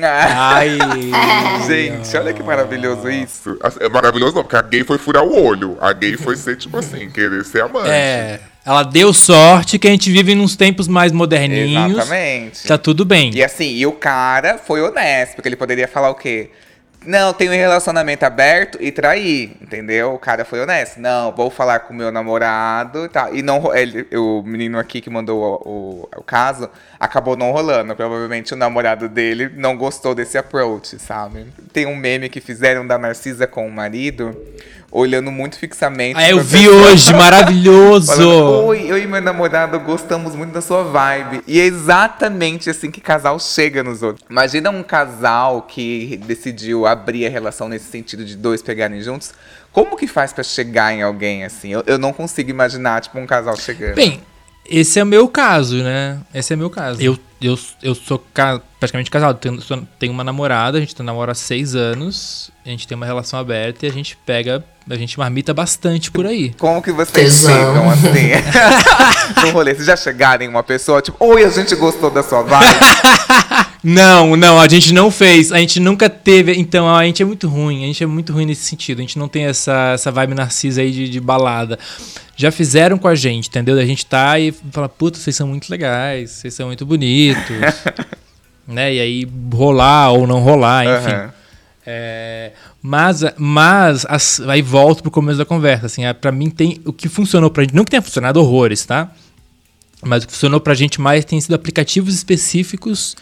Ai! gente, olha que maravilhoso isso. Assim, É maravilhoso não, porque a gay foi furar o olho. A gay foi ser, tipo assim, querer ser amante. É, ela deu sorte que a gente vive nos tempos mais moderninhos. Exatamente. Tá tudo bem. E assim, e o cara foi honesto, porque ele poderia falar o quê? Não, tenho um relacionamento aberto e trair, entendeu? O cara foi honesto. Não, vou falar com meu namorado e tal. E não, ele, o menino aqui que mandou o, o, o caso acabou não rolando. Provavelmente o namorado dele não gostou desse approach, sabe? Tem um meme que fizeram da Narcisa com o marido, olhando muito fixamente. Ah, eu vi pessoa. hoje, maravilhoso! Falando, Oi, eu e meu namorado gostamos muito da sua vibe. E é exatamente assim que casal chega nos outros. Imagina um casal que decidiu abrir a relação nesse sentido de dois pegarem juntos. Como que faz pra chegar em alguém assim? Eu, eu não consigo imaginar, tipo, um casal chegando. Bem, esse é o meu caso, né? Esse é meu caso. Eu, eu, eu sou ca- praticamente casado. Tenho, sou- tenho uma namorada, a gente namora há seis anos. A gente tem uma relação aberta e a gente pega. A gente marmita bastante por aí. Como que vocês Tesão. chegam assim? no rolê, vocês já chegaram em uma pessoa, tipo, oi, a gente gostou da sua vibe. Não, não, a gente não fez. A gente nunca teve. Então, a gente é muito ruim. A gente é muito ruim nesse sentido. A gente não tem essa, essa vibe narcisa aí de, de balada. Já fizeram com a gente, entendeu? A gente tá e fala, puta, vocês são muito legais, vocês são muito bonitos. né? E aí rolar ou não rolar, enfim. Aham. É, mas mas as- aí volto pro começo da conversa. Assim, é, para mim tem o que funcionou pra gente, não que tenha funcionado horrores, tá? Mas o que funcionou pra gente mais tem sido aplicativos específicos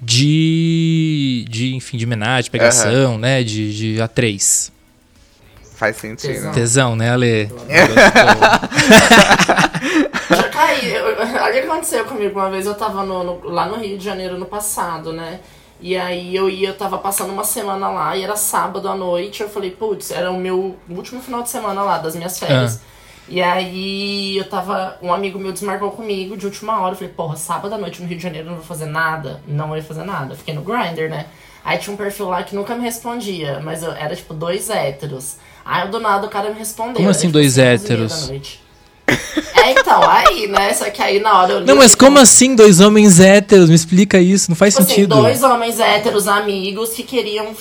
de, de enfim, de homenagem, pegação, né? De, de A3. Faz sentido. Tesão. Tesão, né, Ale? Já caí. Olha o que aconteceu comigo uma vez. Eu tava no- no- lá no Rio de Janeiro no passado, né? E aí eu ia, eu tava passando uma semana lá e era sábado à noite. Eu falei, putz, era o meu último final de semana lá, das minhas férias. E aí eu tava. Um amigo meu desmarcou comigo de última hora. Eu falei, porra, sábado à noite no Rio de Janeiro eu não vou fazer nada. Não ia fazer nada. Fiquei no Grindr, né? Aí tinha um perfil lá que nunca me respondia, mas eu, era tipo dois héteros. Aí do nada o cara me respondeu. Como assim tipo, dois 11 meia héteros? É, então, aí, né? Só que aí na hora eu li. Não, mas assim, como assim dois homens héteros? Me explica isso, não faz Tipo assim, sentido. dois homens héteros amigos que queriam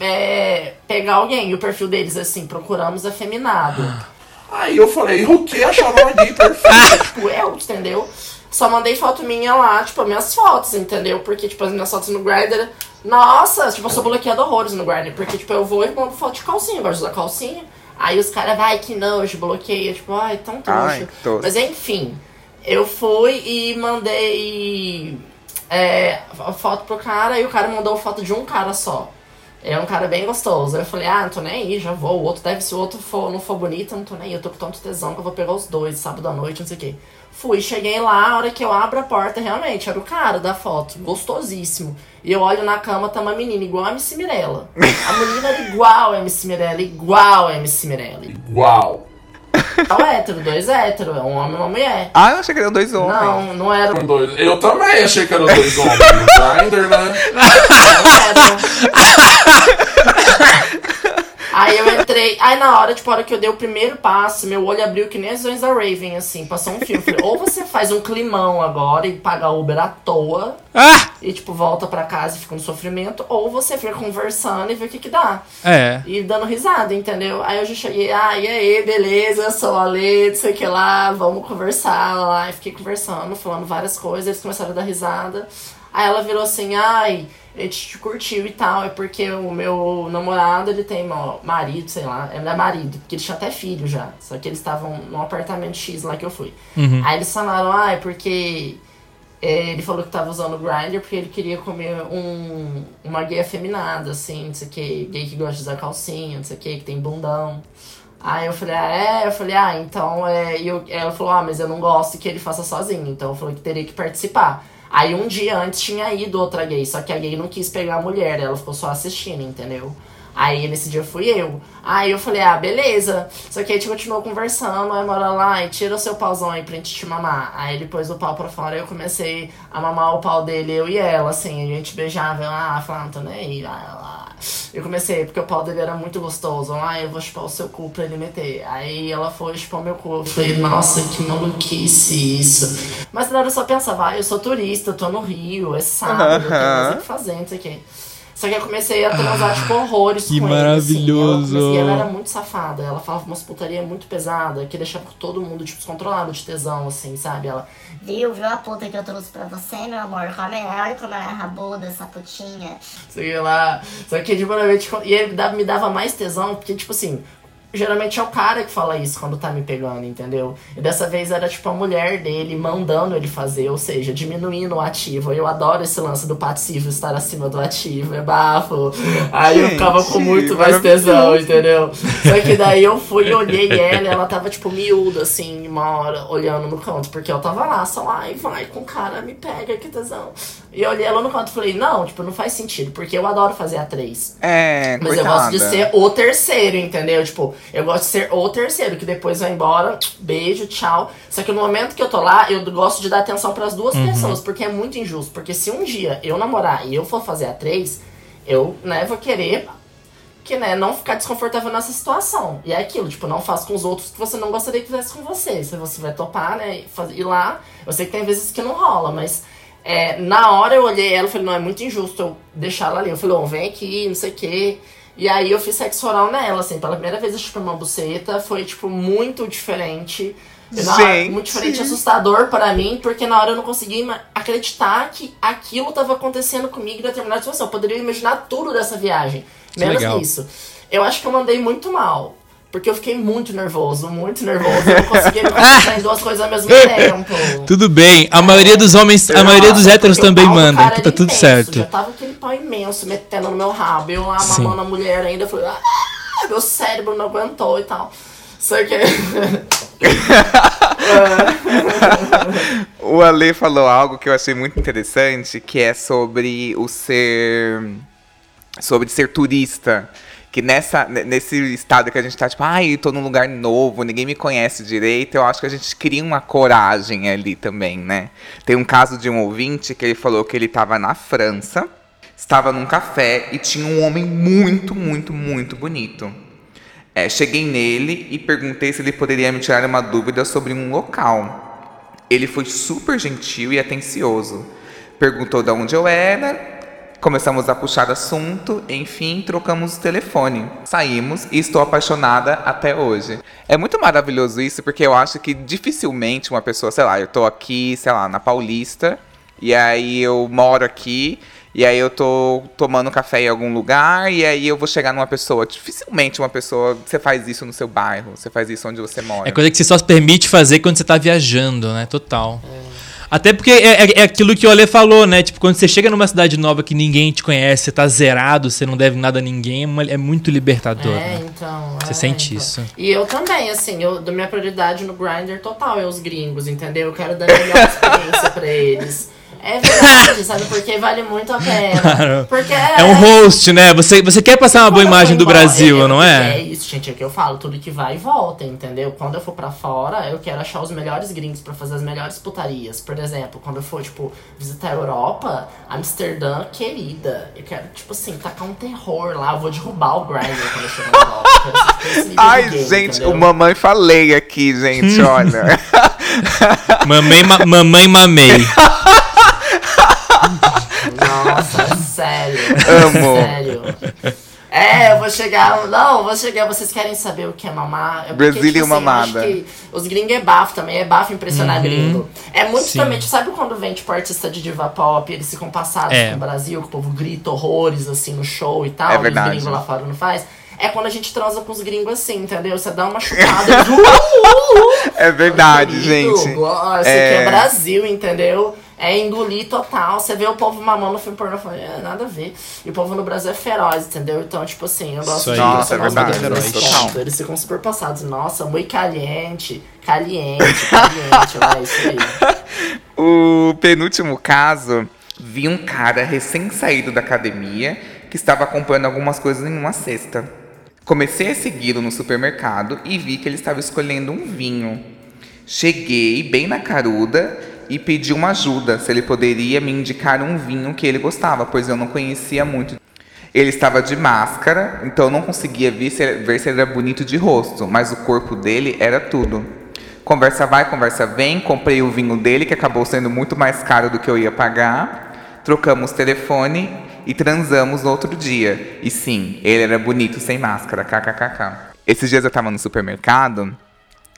é, pegar alguém. E o perfil deles, assim, procuramos afeminado. Aí eu falei, o que? Achava uma gay perfeita. Ah, tipo, eu, entendeu? Só mandei foto minha lá, tipo, minhas fotos, entendeu? Porque, tipo, as minhas fotos no Grindr. Nossa, tipo, eu sou bloqueada horrores no Grindr. Porque, tipo, eu vou e mando foto de calcinha, eu gosto de usar calcinha. Aí os caras, vai, que nojo, bloqueia. Tipo, ai, tão trouxa. Mas enfim, eu fui e mandei é, a foto pro cara e o cara mandou foto de um cara só. É um cara bem gostoso. Aí eu falei, ah, não tô nem aí, já vou. O outro deve, se o outro for, não for bonito, eu não tô nem aí. Eu tô com tanto tesão que eu vou pegar os dois, sábado à noite, não sei o quê. Fui, cheguei lá, a hora que eu abro a porta, realmente, era o cara da foto, gostosíssimo. E eu olho na cama, tá uma menina igual a MC Mirella. A menina era igual a MC Mirella, igual a MC Mirella. Uau. É o hétero, dois héteros, é um homem e uma mulher. Ah, eu achei que eram dois homens. Não, não era. Um, dois. Eu também achei que eram dois homens. Grindr, né? Aí eu entrei Aí na hora, tipo, a hora que eu dei o primeiro passo, meu olho abriu que nem as visões da Raven, assim, passou um filme. Falei, ou você faz um climão agora e paga Uber à toa Ah! e, tipo, volta pra casa e fica no sofrimento, ou você fica conversando e vê o que que dá. É. E dando risada, entendeu? Aí eu já cheguei, ah, e aí, beleza, eu sou a Lê, não sei o que lá, vamos conversar lá. E fiquei conversando, falando várias coisas, eles começaram a dar risada. Aí ela virou assim, ai, a gente te curtiu e tal, é porque o meu namorado, ele tem ó, marido, sei lá, é marido, porque eles tinham até filho já. Só que eles estavam num apartamento X lá que eu fui. Aí eles falaram, ah, é porque ele falou que tava usando o Grindr porque ele queria comer um, uma gay afeminada, assim, não sei o que, gay que gosta de usar calcinha, não sei o que, que tem bundão. Aí eu falei, ah, é? Eu falei, ah, então é. E eu, ela falou, ah, mas eu não gosto que ele faça sozinho, então eu falei que teria que participar. Aí um dia antes tinha ido outra gay, só que a gay não quis pegar a mulher, ela ficou só assistindo, entendeu? Aí nesse dia fui eu. Aí eu falei, ah, beleza. Só que a gente continuou conversando, aí mora lá e tira o seu pauzão aí pra gente te mamar. Aí ele pôs o pau pra fora e eu comecei a mamar o pau dele, eu e ela, assim. A gente beijava, eu, ah, falando, tô nem aí, lá, lá. Eu comecei, porque o pau dele era muito gostoso. Ah, eu vou chupar o seu cu pra ele meter. Aí ela foi chupar o meu cu. Eu falei, nossa, que maluquice isso. Mas na hora eu só pensava, ah, eu sou turista, eu tô no Rio, é sábado, eu tenho mais o que fazer, não sei o quê. Só que eu comecei a transar, tipo, horrores que com maravilhoso. ele, assim. Ela, comecei- e ela era muito safada. Ela falava umas putaria muito pesada, que deixava todo mundo, tipo, descontrolado de tesão, assim, sabe? Ela, Viu? Viu a puta que eu trouxe pra você, meu amor? Come, olha como ela é rabuda, essa putinha. sei lá. Só que, tipo, realmente, e ele me dava mais tesão, porque, tipo assim, geralmente é o cara que fala isso quando tá me pegando, entendeu? E dessa vez era, tipo, a mulher dele mandando ele fazer, ou seja, diminuindo o ativo. Eu adoro esse lance do passivo estar acima do ativo, é bafo. Aí eu ficava com Gente, muito mais tesão, entendeu? Só que daí eu fui e olhei ela, ela tava, tipo, miúda, assim, uma hora, olhando no canto, porque eu tava lá, só lá, e vai com o cara, me pega, que tesão. E eu olhei ela no canto e falei, não, tipo, não faz sentido, porque eu adoro fazer a três. É, Mas coitada. eu gosto de ser o terceiro, entendeu? Tipo, eu gosto de ser o terceiro, que depois vai embora, beijo, tchau. Só que no momento que eu tô lá, eu gosto de dar atenção pras duas pessoas, porque é muito injusto. Porque se um dia eu namorar e eu for fazer a três, eu, né, vou querer que, né, não ficar desconfortável nessa situação. E é aquilo, tipo, não faça com os outros que você não gostaria que fizesse com você. Se você vai topar, né, ir lá, eu sei que tem vezes que não rola, mas é, na hora eu olhei ela e falei, não, é muito injusto eu deixar ela ali. Eu falei, ó, vem aqui, não sei o quê. E aí eu fiz sexo oral nela, assim, pela primeira vez eu chupei uma buceta, foi, tipo, muito diferente. Hora- muito diferente, assustador para mim, porque na hora eu não conseguia acreditar que aquilo tava acontecendo comigo em determinada situação. Eu poderia imaginar tudo dessa viagem. Menos isso. Eu acho que eu mandei muito mal. Porque eu fiquei muito nervoso, muito nervoso. Eu não conseguia me concentrar em duas coisas ao mesmo tempo. Tudo bem. A maioria dos homens, a maioria dos héteros também manda, então tá tudo imenso, certo. Já tava aquele pau imenso metendo no meu rabo. Eu lá Sim. mamando a mulher ainda. Eu falei, ah, meu cérebro não aguentou e tal. Só que. O Ale falou algo que eu achei muito interessante, que é sobre o ser. sobre ser turista. Que nessa, ne- nesse estado que a gente tá, tipo, ai, tô num lugar novo, ninguém me conhece direito, eu acho que a gente cria uma coragem ali também, né? Tem um caso de um ouvinte que ele falou que ele tava na França, estava num café e tinha um homem muito, muito, muito bonito. É, cheguei nele e perguntei se ele poderia me tirar uma dúvida sobre um local. Ele foi super gentil e atencioso. Perguntou de onde eu era, começamos a puxar assunto, enfim, trocamos o telefone. Saímos e estou apaixonada até hoje. É muito maravilhoso isso, porque eu acho que dificilmente uma pessoa, sei lá, eu tô aqui, sei lá, na Paulista, e aí eu moro aqui, e aí eu tô tomando café em algum lugar, e aí eu vou chegar numa pessoa. Dificilmente uma pessoa. Você faz isso no seu bairro, você faz isso onde você mora. É coisa que você só se permite fazer quando você tá viajando, né? Total. Até porque é, é- é aquilo que o Ale falou, né? Tipo, quando você chega numa cidade nova que ninguém te conhece, você tá zerado, você não deve nada a ninguém, é é muito libertador. É, né? então. Você é, sente então. isso. E eu também, assim, eu dou minha prioridade no Grindr total é os gringos, entendeu? Eu quero dar a melhor experiência pra eles. É verdade, sabe? Porque vale muito a pena. Claro. Porque É um host, né? Você, você quer passar uma boa Quando imagem do embora, Brasil, eu- não É é? isso, gente, é o que eu falo, tudo que vai e volta, entendeu? Quando eu for pra fora, eu quero achar os melhores gringos pra fazer as melhores putarias. Por exemplo, quando eu for, tipo, visitar a Europa, Amsterdã, querida, eu quero, tipo assim, tacar um terror lá, eu vou derrubar o Grindr quando eu chegar na Europa. Ai, gay, gente, entendeu? o mamãe falei aqui, gente, olha. Mamãe, ma- mamãe mamei. Nossa, sério. Amo. Sério. É, eu vou chegar. Não, eu vou chegar. Vocês querem saber o que é mamar? É porque, Brazilian tipo assim, eu mamada. acho que Os gringos é bafo também, é bafo impressionar gringo. É muito Sim. também, sabe quando vem, tipo, artista de diva pop, eles ficam passados É. no Brasil, que o povo grita horrores, assim, no show e tal, É e os verdade. gringos lá fora não faz? É quando a gente transa com os gringos assim, entendeu? Você dá uma chupada. "Uh, uh, uh". É verdade, gente. Nossa, isso É. aqui é Brasil, entendeu? É engolir total. Você vê o povo mamando no filme pornô fala, é, nada a ver. E o povo no Brasil é feroz, entendeu? Então, tipo assim, eu gosto Isso de Nossa, é verdade, ponto. Eles ficam super passados. Nossa, muito caliente, caliente, caliente. é isso aí. O penúltimo caso, vi um cara recém-saído da academia que estava comprando algumas coisas em uma cesta. Comecei a segui-lo no supermercado e vi que ele estava escolhendo um vinho. Cheguei bem na caruda e pedi uma ajuda, se ele poderia me indicar um vinho que ele gostava, pois eu não conhecia muito. Ele estava de máscara, então não conseguia ver se, ver se era bonito de rosto, mas o corpo dele era tudo. Conversa vai, conversa vem, comprei o vinho dele, que acabou sendo muito mais caro do que eu ia pagar. Trocamos telefone e transamos no outro dia. E sim, ele era bonito sem máscara, kkkk. Esses dias eu tava no supermercado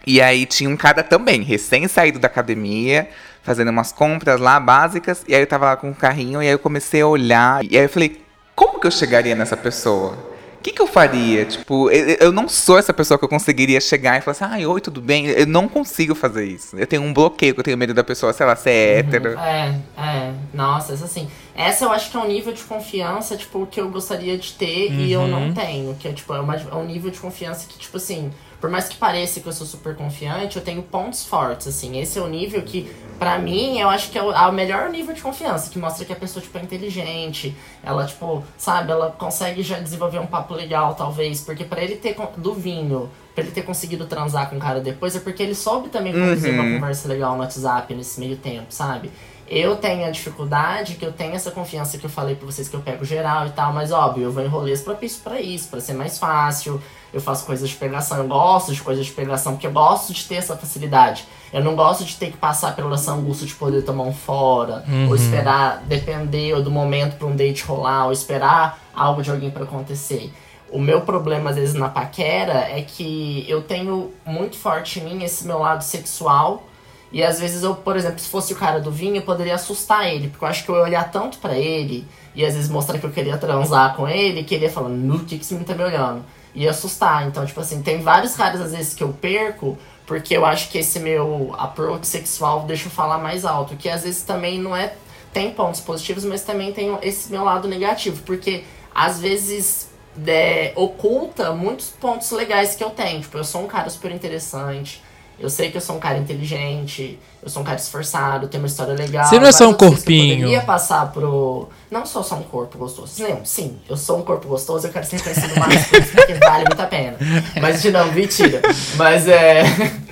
e aí tinha um cara também, recém-saído da academia, fazendo umas compras lá básicas, e aí eu tava lá com o carrinho, e aí eu comecei a olhar, e aí eu falei, como que eu chegaria nessa pessoa? O que, que eu faria? Tipo, eu, eu não sou essa pessoa que eu conseguiria chegar e falar assim, ai, oi, tudo bem? Eu não consigo fazer isso. Eu tenho um bloqueio, que eu tenho medo da pessoa, sei lá, ser hétero. É, é. Nossa, essa assim. Essa eu acho que é um nível de confiança, tipo, que eu gostaria de ter e eu não tenho. Que é, tipo, é, uma- é um nível de confiança que, tipo assim, por mais que pareça que eu sou super confiante, eu tenho pontos fortes, assim. Esse é o nível que, pra mim, eu acho que é o, é o melhor nível de confiança, que mostra que a pessoa, tipo, é inteligente. Ela, tipo, sabe, ela consegue já desenvolver um papo legal, talvez. Porque pra ele ter do vinho, pra ele ter conseguido transar com o cara depois, é porque ele soube também conduzir uma conversa legal no WhatsApp nesse meio tempo, sabe? Eu tenho a dificuldade que eu tenho essa confiança que eu falei pra vocês que eu pego geral e tal, mas óbvio, eu vou em rolês propício pra isso, pra ser mais fácil. Eu faço coisas de pegação, eu gosto de coisas de pegação, porque eu gosto de ter essa facilidade. Eu não gosto de ter que passar pela essa angústia de poder tomar um fora, ou esperar, depender do momento pra um date rolar, ou esperar algo de alguém pra acontecer. O meu problema, às vezes, na paquera é que eu tenho muito forte em mim esse meu lado sexual. E às vezes eu, por exemplo, se fosse o cara do vinho, eu poderia assustar ele, porque eu acho que eu ia olhar tanto pra ele, e às vezes mostrar que eu queria transar com ele, que ele ia falar, no que que esse menino tá me olhando? E assustar. Então, tipo assim, tem vários caras às vezes que eu perco, porque eu acho que esse meu approach sexual deixa eu falar mais alto, que às vezes também não é. Tem pontos positivos, mas também tem esse meu lado negativo, porque às vezes é, oculta muitos pontos legais que eu tenho. Tipo, eu sou um cara super interessante. Eu sei que eu sou um cara inteligente, eu sou um cara esforçado, tenho uma história legal. Você não é só um corpinho. Eu poderia passar pro. Não sou só um corpo gostoso. Lembram? Sim, eu sou um corpo gostoso, eu quero ser reconhecido mais por isso, porque vale muito a pena. Mas de não, mentira. Mas é.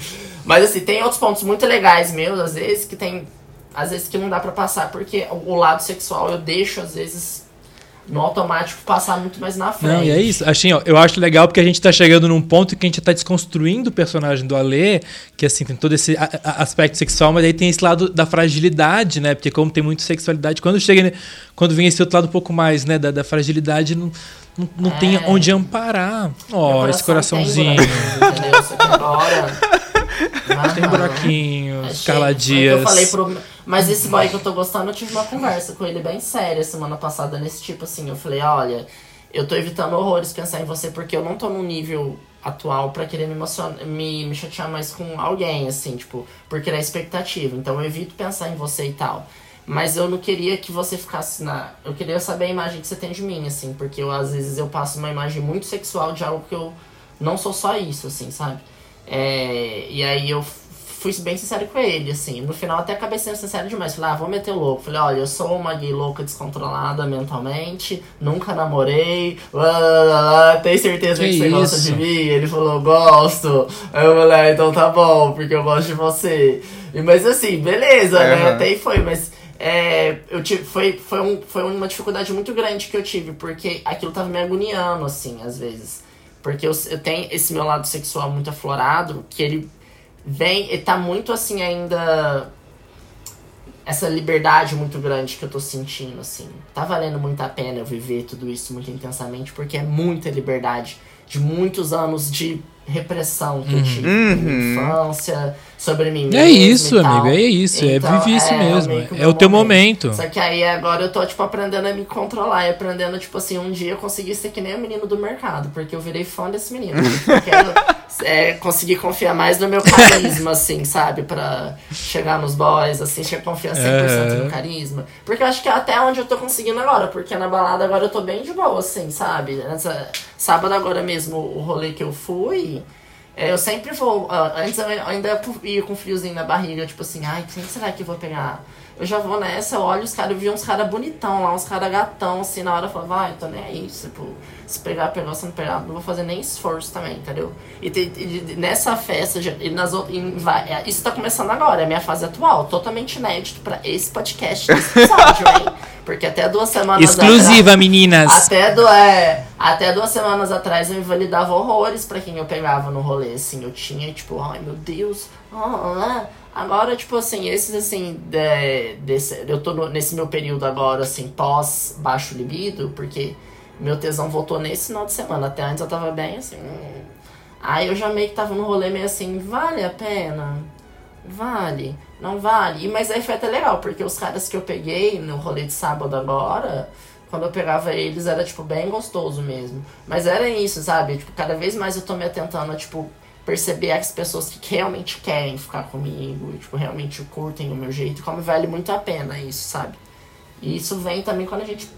Mas assim, tem outros pontos muito legais meus, às vezes, que tem. Às vezes que não dá pra passar, porque o lado sexual eu deixo, às vezes, no automático passar muito mais na frente. Não, e é isso. Assim, ó, eu acho legal porque a gente tá chegando num ponto que a gente tá desconstruindo o personagem do Alê, que assim, tem todo esse a- a- aspecto sexual, mas aí tem esse lado da fragilidade, né? Porque como tem muita sexualidade, quando chega, ne- quando vem esse outro lado um pouco mais, né, da, da fragilidade, não, não, não tem É. onde amparar. Ó, Meu esse coração coraçãozinho. Tem buraquinho, entendeu? Agora. Tem buraquinhos, Achei. Carla Foi o que Dias. Eu falei pro... Mas esse boy que eu tô gostando, eu tive uma conversa com ele bem séria semana passada, nesse tipo assim. Eu falei, olha, eu tô evitando horrores pensar em você porque eu não tô num nível atual pra querer me, emocionar, me, me chatear mais com alguém, assim, tipo, por criar expectativa. Então eu evito pensar em você e tal. Mas eu não queria que você ficasse na. Eu queria saber a imagem que você tem de mim, assim, porque eu, às vezes eu passo uma imagem muito sexual de algo que eu não sou só isso, assim, sabe? É, e aí eu fui bem sincero com ele, assim. No final até acabei sendo sincero demais. Falei, ah, vou meter o louco. Falei, olha, eu sou uma gay louca descontrolada mentalmente, nunca namorei. Lá, lá, lá, lá, tem certeza que, Que você gosta de mim? Ele falou, gosto. Aí eu falei, ah, então tá bom, porque eu gosto de você. E, mas assim, beleza, né? Aham. Até aí foi, mas é, eu tive, foi, foi, um, foi uma dificuldade muito grande que eu tive, porque aquilo tava me agoniando, assim, às vezes. Porque eu, eu tenho esse meu lado sexual muito aflorado, que ele vem, ele tá muito assim ainda. Essa liberdade muito grande que eu tô sentindo, assim. Tá valendo muito a pena eu viver tudo isso muito intensamente, porque é muita liberdade de muitos anos de repressão que eu tive na minha infância, sobre mim mesmo. É isso, e tal. amigo, é isso. é Então, viver isso é, mesmo. É o teu momento. Só que aí agora eu tô, tipo, aprendendo a me controlar e aprendendo, tipo assim, um dia eu consegui ser que nem o menino do mercado, porque eu virei fã desse menino. Eu quero é, conseguir confiar mais no meu carisma, assim, sabe? Pra chegar nos boys, assim, chegar confiar 100% É. no carisma. Porque eu acho que é até onde eu tô conseguindo agora, porque na balada agora eu tô bem de boa, assim, sabe? Nessa, sábado agora mesmo, o rolê que eu fui. É, Eu sempre vou. ah, antes eu ainda ia com friozinho na barriga, tipo assim, ai, quem será que eu vou pegar? Eu já vou nessa, eu olho os caras, eu vi uns caras bonitão lá, uns caras gatão, assim, na hora eu falo, vai, tô nem aí, tipo, se pegar, pegar, se não pegar, não vou fazer nem esforço também, entendeu? E, te- e nessa festa, e nas, ou- em va- é, isso tá começando agora, é a minha fase atual, totalmente inédito pra esse podcast, desse episódio, hein? Porque até duas semanas Exclusiva, meninas. até, do, é, até duas semanas atrás eu invalidava horrores pra quem eu pegava no rolê, assim. Eu tinha, tipo, ai meu Deus. ah. Agora, tipo assim, esses assim, de- desse, eu tô no- nesse meu período agora, assim, pós baixo libido, porque meu tesão voltou nesse final de semana. Até antes eu tava bem assim. hum. Aí eu já meio que tava no rolê meio assim, vale a pena? Vale, não vale. Mas aí foi até legal, porque os caras que eu peguei no rolê de sábado agora, quando eu pegava eles, era, tipo, bem gostoso mesmo. Mas era isso, sabe? Tipo, cada vez mais eu tô me atentando a, tipo, perceber as pessoas que realmente querem ficar comigo, tipo, realmente curtem o meu jeito, como vale muito a pena isso, sabe? E isso vem também quando a gente.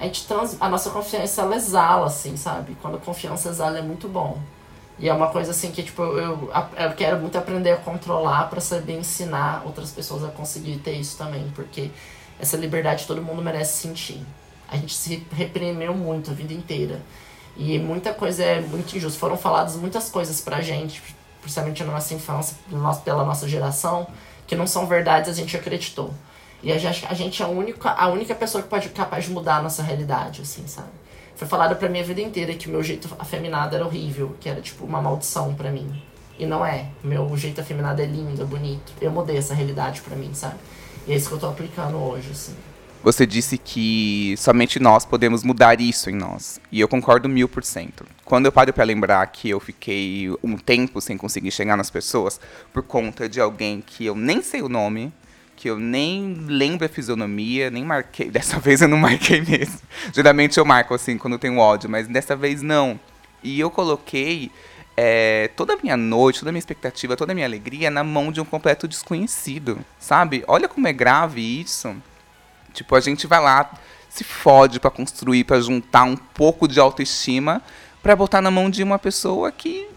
A gente trans, a nossa confiança ela exala, assim, sabe? Quando a confiança exala é muito bom. E é uma coisa assim que, tipo, eu, eu quero muito aprender a controlar pra saber ensinar outras pessoas a conseguir ter isso também, porque essa liberdade todo mundo merece sentir. A gente se reprimiu muito a vida inteira. E muita coisa é muito injusta. Foram faladas muitas coisas pra gente, principalmente na nossa infância, pela nossa geração, que não são verdades, a gente acreditou. E a gente, a gente é a única, a única pessoa que pode capaz de mudar a nossa realidade, assim, sabe? Foi falado pra mim a vida inteira que o meu jeito afeminado era horrível, que era tipo uma maldição pra mim. E não é. Meu jeito afeminado é lindo, é bonito. Eu mudei essa realidade pra mim, sabe? E é isso que eu tô aplicando hoje, assim. Você disse que somente nós podemos mudar isso em nós. E eu concordo mil por cento. Quando eu paro pra lembrar que eu fiquei um tempo sem conseguir chegar nas pessoas por conta de alguém que eu nem sei o nome, que eu nem lembro a fisionomia, nem marquei. Dessa vez eu não marquei mesmo. Geralmente eu marco assim quando tenho ódio, mas dessa vez não. E eu coloquei é, toda a minha noite, toda a minha expectativa, toda a minha alegria na mão de um completo desconhecido, sabe? Olha como é grave isso. Tipo, a gente vai lá, se fode pra construir, pra juntar um pouco de autoestima, pra botar na mão de uma pessoa que,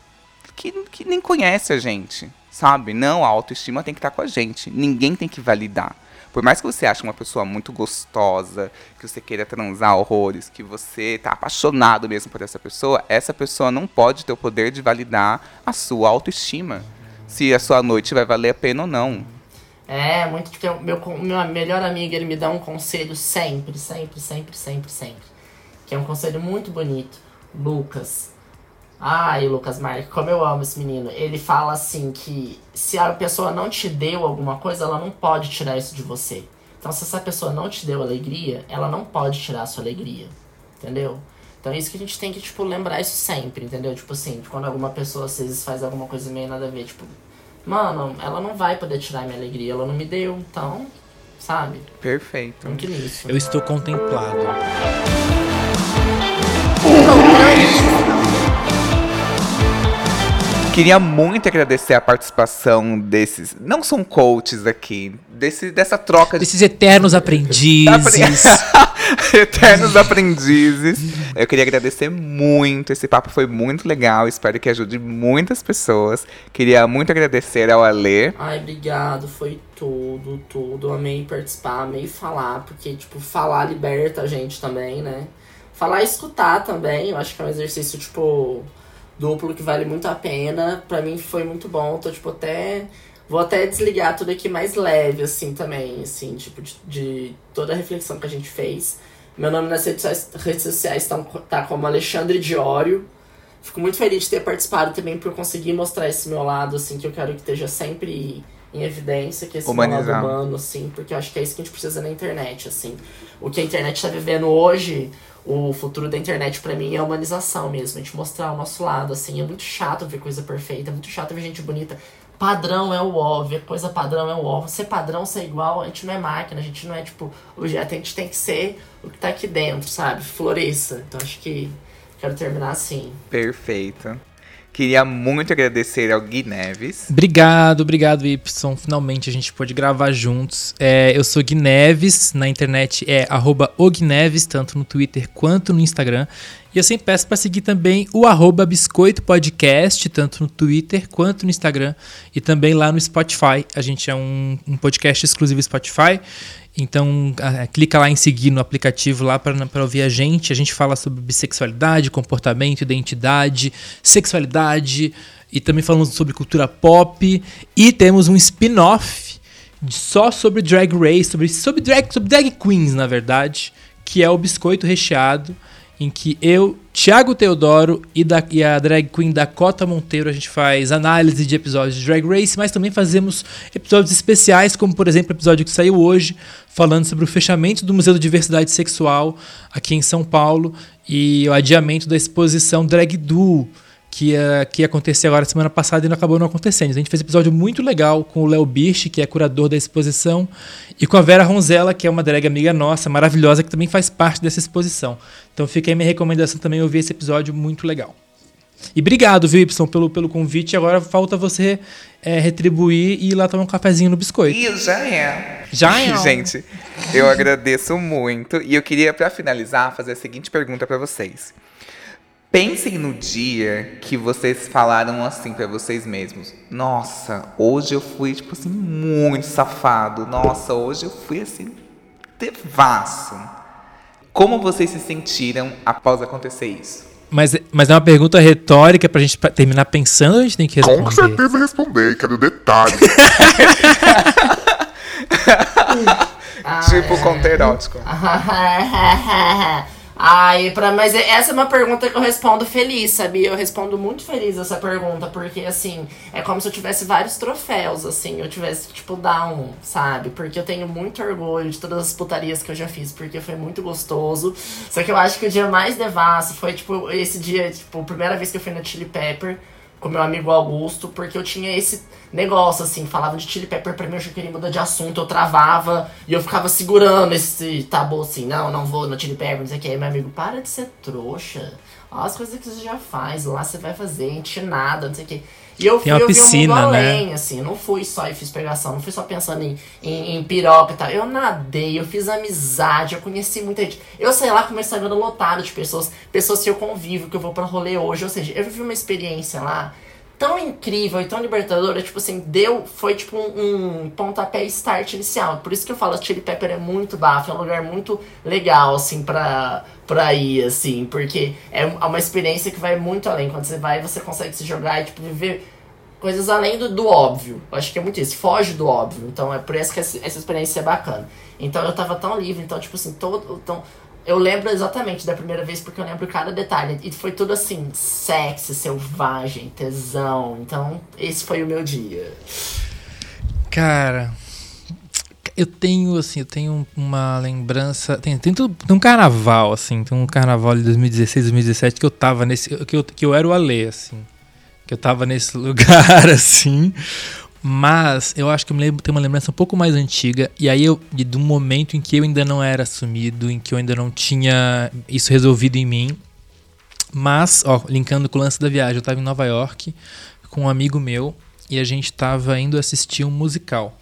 que, que nem conhece a gente, sabe? Não, a autoestima tem que estar com a gente. Ninguém tem que validar. Por mais que você ache uma pessoa muito gostosa, que você queira transar horrores, que você tá apaixonado mesmo por essa pessoa, essa pessoa não pode ter o poder de validar a sua autoestima. Se a sua noite vai valer a pena ou não. É, muito o meu, meu melhor amigo, ele me dá um conselho sempre, sempre, sempre, sempre, sempre. Que é um conselho muito bonito. Lucas. Ai, Lucas Marques, como eu amo esse menino. Ele fala assim que se a pessoa não te deu alguma coisa, ela não pode tirar isso de você. Então, se essa pessoa não te deu alegria, ela não pode tirar a sua alegria. Entendeu? Então é isso que a gente tem que, tipo, lembrar isso sempre, entendeu? Tipo assim, quando alguma pessoa às vezes faz alguma coisa meio nada a ver, tipo, mano, ela não vai poder tirar minha alegria, ela não me deu, então, sabe? Perfeito. Muito nisso. Eu estou contemplado. Queria muito agradecer a participação desses. Não são coaches aqui. Desse, dessa troca de. Desses eternos aprendizes. Eternos aprendizes. Eu queria agradecer muito. Esse papo foi muito legal. Espero que ajude muitas pessoas. Queria muito agradecer ao Alê. Ai, obrigado. Foi tudo, tudo. Amei participar, amei falar, porque, tipo, falar liberta a gente também, né? Falar e escutar também. Eu acho que é um exercício, tipo, duplo que vale muito a pena. Pra mim foi muito bom. Tô, tipo, até. Vou até desligar tudo aqui mais leve, assim, também, assim, tipo, de, de toda a reflexão que a gente fez. Meu nome nas redes sociais, redes sociais tá, tá como Alexandre Diório. Fico muito feliz de ter participado também por conseguir mostrar esse meu lado, assim, que eu quero que esteja sempre em evidência, que esse meu lado Humanizar. humano, assim, porque eu acho que é isso que a gente precisa na internet, assim. O que a internet tá vivendo hoje, o futuro da internet pra mim é a humanização mesmo, a gente mostrar o nosso lado, assim. É muito chato ver coisa perfeita, é muito chato ver gente bonita. Padrão é o ó, ver coisa padrão é o ó. Ser padrão, ser igual, a gente não é máquina, a gente não é, tipo, objeto, a gente tem que ser o que tá aqui dentro, sabe? Floresça. Então acho que quero terminar assim. Perfeito. Queria muito agradecer ao Gui Neves. Obrigado, obrigado, Y. Finalmente a gente pôde gravar juntos. É, eu sou Gui Neves, na internet é arroba Neves, tanto no Twitter quanto no Instagram. E eu sempre peço para seguir também o arroba Biscoito Podcast, tanto no Twitter quanto no Instagram. E também lá no Spotify. A gente é um, um podcast exclusivo Spotify. Então, ah, clica lá em seguir no aplicativo lá para ouvir a gente. A gente fala sobre bissexualidade, comportamento, identidade, sexualidade e também falamos sobre cultura pop. E temos um spin-off só sobre drag race, sobre, sobre, drag, sobre drag queens, na verdade, que é o Biscoito Recheado, em que eu, Thiago Teodoro e, da, e a drag queen Dakota Monteiro, a gente faz análise de episódios de Drag Race, mas também fazemos episódios especiais, como por exemplo o episódio que saiu hoje, falando sobre o fechamento do Museu da Diversidade Sexual aqui em São Paulo e o adiamento da exposição Drag Duo, que ia, que ia acontecer agora semana passada e não acabou não acontecendo. A gente fez um episódio muito legal com o Léo Birch, que é curador da exposição, e com a Vera Ronzella, que é uma drag amiga nossa, maravilhosa, que também faz parte dessa exposição. Então fica aí minha recomendação também ouvir esse episódio muito legal. E obrigado, viu, Y, pelo, pelo convite. Agora falta você é, retribuir e ir lá tomar um cafezinho no biscoito. E já é. Já é. Gente, eu agradeço muito. E eu queria, pra finalizar, fazer a seguinte pergunta pra vocês. Pensem no dia que vocês falaram assim pra vocês mesmos. Nossa, hoje eu fui, tipo assim, muito safado. Nossa, hoje eu fui assim, devasso. Como vocês se sentiram após acontecer isso? Mas, mas é uma pergunta retórica pra gente terminar pensando ou a gente tem que responder? Com certeza responder, quero detalhes. tipo conto erótico. Ai, pra, mas essa é uma pergunta que eu respondo feliz, sabia? Eu respondo muito feliz essa pergunta, porque assim, é como se eu tivesse vários troféus, assim, eu tivesse, tipo, down, sabe? Porque eu tenho muito orgulho de todas as putarias que eu já fiz, porque foi muito gostoso. Só que eu acho que o dia mais devasso foi, tipo, esse dia, tipo, a primeira vez que eu fui na Chili Pepper com meu amigo Augusto, porque eu tinha esse negócio, assim, falava de Chili Pepper pra mim, eu já queria mudar de assunto, eu travava e eu ficava segurando esse tabu, assim, não, não vou no Chili Pepper, não sei o que. Aí meu amigo, para de ser trouxa. Ó, as coisas que você já faz, lá você vai fazer, enche nada, não sei o que. E eu fui Tem uma eu vi piscina, mundo né? além, assim, não fui só e fiz pegação, não fui só pensando em, em, em piroca e tal. Eu nadei, eu fiz amizade, eu conheci muita gente. Eu sei lá com meu Instagram lotado de pessoas, pessoas que eu convivo, que eu vou pra rolê hoje. Ou seja, eu vivi uma experiência lá tão incrível e tão libertadora, tipo assim, deu, foi tipo um, um pontapé start inicial. Por isso que eu falo, Chili Pepper é muito bafo, é um lugar muito legal, assim, pra, pra ir, assim, porque é uma experiência que vai muito além. Quando você vai, você consegue se jogar e, tipo, viver coisas além do, do óbvio. Eu acho que é muito isso, foge do óbvio. Então é por isso que essa, essa experiência é bacana. Então eu tava tão livre, então, tipo assim, todo. Então, eu lembro exatamente da primeira vez porque eu lembro cada detalhe. E foi tudo assim, sexy, selvagem, tesão. Então, esse foi o meu dia. Cara, eu tenho, assim, eu tenho uma lembrança. Tem, tem, tudo- tem um carnaval, assim, tem um carnaval de 2016, 2017 que eu tava nesse. Que eu, que eu era o Alê, assim. Que eu tava nesse lugar, assim. Mas eu acho que eu lembro, tem uma lembrança um pouco mais antiga. E aí eu. De, um momento em que eu ainda não era assumido, em que eu ainda não tinha isso resolvido em mim. Mas, ó, linkando com o lance da viagem, eu tava em Nova York com um amigo meu e a gente tava indo assistir um musical.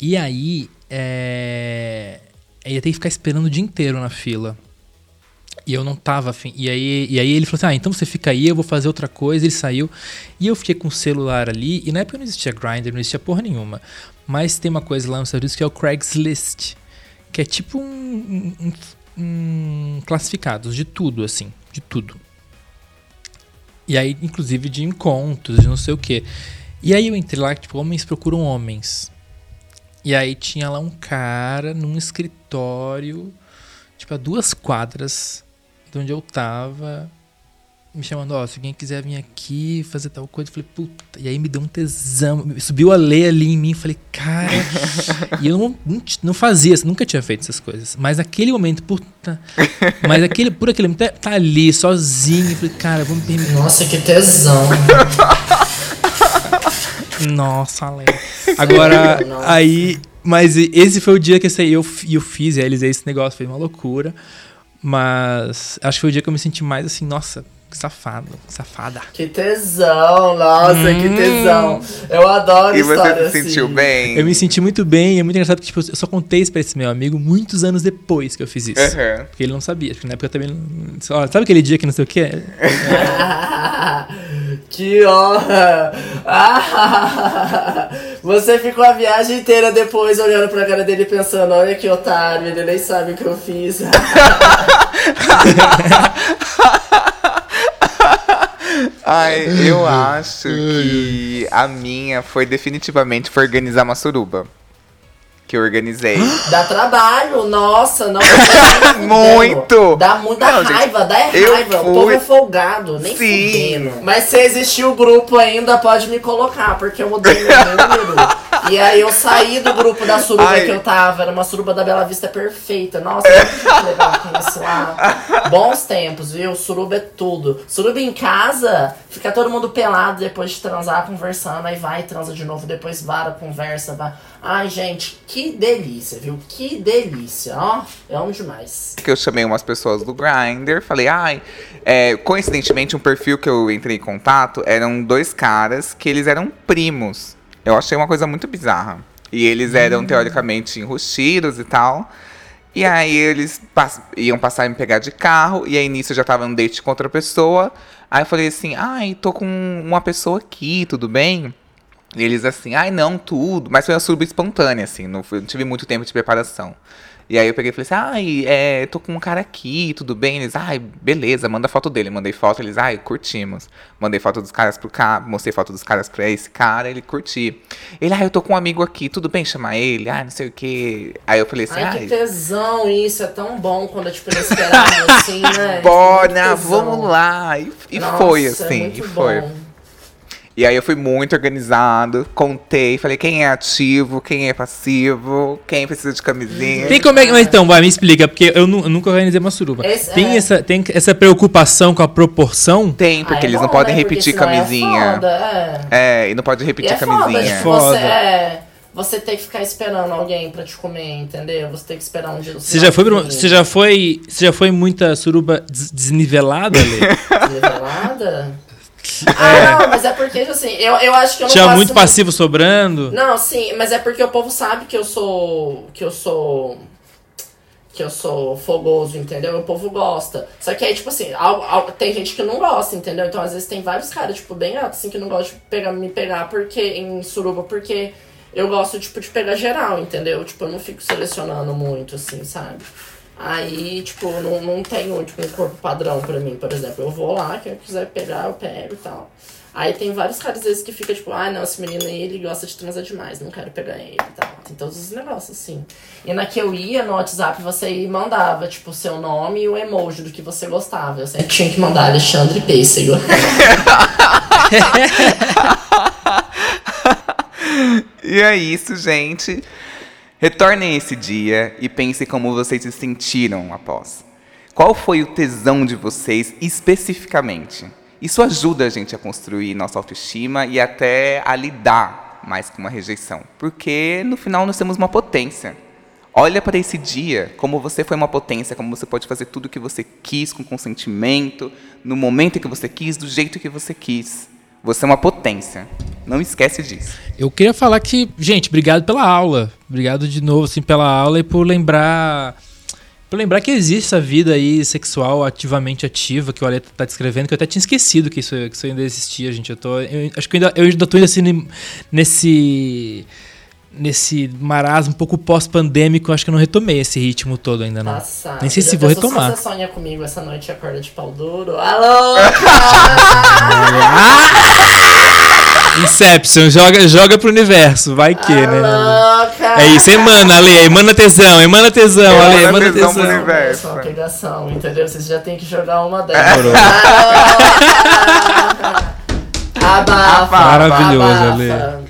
E aí, é, Aí ia ter que ficar esperando o dia inteiro na fila. E eu não tava afim. E aí, e aí ele falou assim: Ah, então você fica aí, eu vou fazer outra coisa. Ele saiu. E eu fiquei com o celular ali. E na época não existia Grindr, não existia porra nenhuma. Mas tem uma coisa lá Estados Unidos que é o Craigslist. Que é tipo um, um- um- classificados de tudo, assim. De tudo. E aí, inclusive, de encontros, de não sei o quê. E aí eu entrei lá, tipo, homens procuram homens. E aí tinha lá um cara num escritório, tipo, a duas quadras de onde eu tava, me chamando, ó, se alguém quiser vir aqui fazer tal coisa, eu falei, puta, e aí me deu um tesão, subiu a lei ali em mim, falei, cara, e eu não, não, fazia, nunca tinha feito essas coisas, mas naquele momento, puta, mas aquele, por aquele momento, tá ali, sozinho, eu falei, cara, vou me permitir, Nossa, que tesão. Nossa, Ale. Agora, Nossa. aí. Mas esse foi o dia que eu, sei, eu, eu fiz, realizei esse negócio, foi uma loucura. Mas acho que foi o dia que eu me senti mais assim, nossa, que safado, que safada. Que tesão, nossa, que tesão. Eu adoro E você história se sentiu assim. bem? Eu me senti muito bem, e é muito engraçado porque tipo, eu só contei isso pra esse meu amigo muitos anos depois que eu fiz isso. Aham. Porque ele não sabia, porque na época eu também não. Ó, sabe aquele dia que não sei o quê? que honra! Ah, você ficou a viagem inteira depois olhando pra cara dele pensando, olha que otário, ele nem sabe o que eu fiz. Ai, eu acho que a minha foi definitivamente foi organizar uma suruba. Que eu organizei. Dá trabalho, nossa, não. Muito! Dá muita Não, gente, raiva, dá é eu raiva. O fui- povo é folgado, nem Sim. fudendo. Mas se existir o grupo ainda, pode me colocar, porque eu mudei meu número. e aí eu saí do grupo da suruba Ai. que eu tava, era uma suruba da Bela Vista perfeita. Nossa, que legal conhecer lá. Bons tempos, viu? Suruba é tudo. Suruba em casa, fica todo mundo pelado depois de transar, conversando, aí vai, transa de novo, depois vara, conversa, vai. Ai, gente, que delícia, viu? Que delícia, ó. Eu amo demais. que eu chamei umas pessoas do Grindr, falei, ai, é, coincidentemente um perfil que eu entrei em contato eram dois caras que eles eram primos. Eu achei uma coisa muito bizarra. E eles eram teoricamente enrustidos e tal. E aí eles pass- iam passar e me pegar de carro, e aí nisso eu já tava no date com outra pessoa. Aí eu falei assim, ai, tô com uma pessoa aqui, tudo bem? E eles assim, ai não, tudo. Mas foi uma suruba espontânea, assim, não, não tive muito tempo de preparação. E aí eu peguei e falei assim, ai, é, tô com um cara aqui, tudo bem? Eles, ai, beleza, manda foto dele. Mandei foto, eles, ai, curtimos. Mandei foto dos caras pro cara, mostrei foto dos caras pra esse cara, ele curti. Ele, ai, eu tô com um amigo aqui, tudo bem chamar ele? Ai, não sei o quê. Aí eu falei assim, Ai, que ai, tesão isso, é tão bom quando é tipo inesperado assim, né? bora, tesão. vamos lá. E, e foi é assim, e foi. bom. E aí eu fui muito organizado, contei, falei quem é ativo, quem é passivo, quem precisa de camisinha. Tem como é que. Mas então, vai, me explica, porque eu, nu- eu nunca organizei uma suruba. Esse- tem, é. essa, tem essa preocupação com a proporção? Tem, Ah, porque é eles não bom, podem né? Repetir senão camisinha. É, foda, é. É, e não pode E repetir é foda, camisinha. tipo, Foda. você é. Você tem que ficar esperando alguém pra te comer, entendeu? Você tem que esperar um dia. Você já foi, você já foi, você já foi muita suruba des- desnivelada, Ale? Nivelada? Ah, não, mas é porque, assim, eu, eu acho que eu não Tinha muito passivo sobrando? Não, sim, mas é porque o povo sabe que eu sou. que eu sou. que eu sou fogoso, entendeu? O povo gosta. Só que aí, tipo assim, al- al- tem gente que não gosta, entendeu? Então, às vezes, tem vários caras, tipo, bem gatos, assim, que não gostam de pegar, me pegar porque, em suruba, porque eu gosto, tipo, de pegar geral, entendeu? Tipo, eu não fico selecionando muito, assim, sabe? Aí, tipo, não, não tenho, tipo, um corpo padrão pra mim, por exemplo. Eu vou lá, quem quiser pegar, eu pego e tal. Aí tem vários caras, às vezes, que fica tipo, ah, não, esse menino aí, ele gosta de transar demais, não quero pegar ele e tal. Tem todos os negócios, assim. E na que eu ia, no WhatsApp, você mandava, tipo, o seu nome e o emoji do que você gostava. Eu sempre tinha que mandar Alexandre Pêssego. E é isso, gente. Retornem esse dia e pensem como vocês se sentiram após. Qual foi o tesão de vocês especificamente? Isso ajuda a gente a construir nossa autoestima e até a lidar mais com uma rejeição. Porque no final nós temos uma potência. Olha para esse dia como você foi uma potência, como você pode fazer tudo o que você quis com consentimento, no momento que você quis, do jeito que você quis. Você é uma potência. Não esquece disso. Eu queria falar que, gente, obrigado pela aula. Obrigado de novo, assim, pela aula e por lembrar. Por lembrar que existe essa vida aí sexual ativamente ativa que o Ale tá descrevendo, que eu até tinha esquecido que isso, que isso ainda existia, gente. Eu tô. eu acho que eu ainda, eu ainda tô assim nesse. Nesse marasmo um pouco pós-pandêmico, acho que eu não retomei esse ritmo todo ainda, não. Passado. Nem sei se vou retomar. Se você sonha comigo essa noite e acorda de pau duro. Alô! Inception, joga, joga pro universo, vai que, né? Louca! É isso, emana, Ale, emana tesão, emana tesão, Ale, Emana tesão pro tesão. universo. É uma pegação, entendeu? Vocês já tem que jogar uma. Demorou. Abafa! Maravilhoso, abafa. Ale.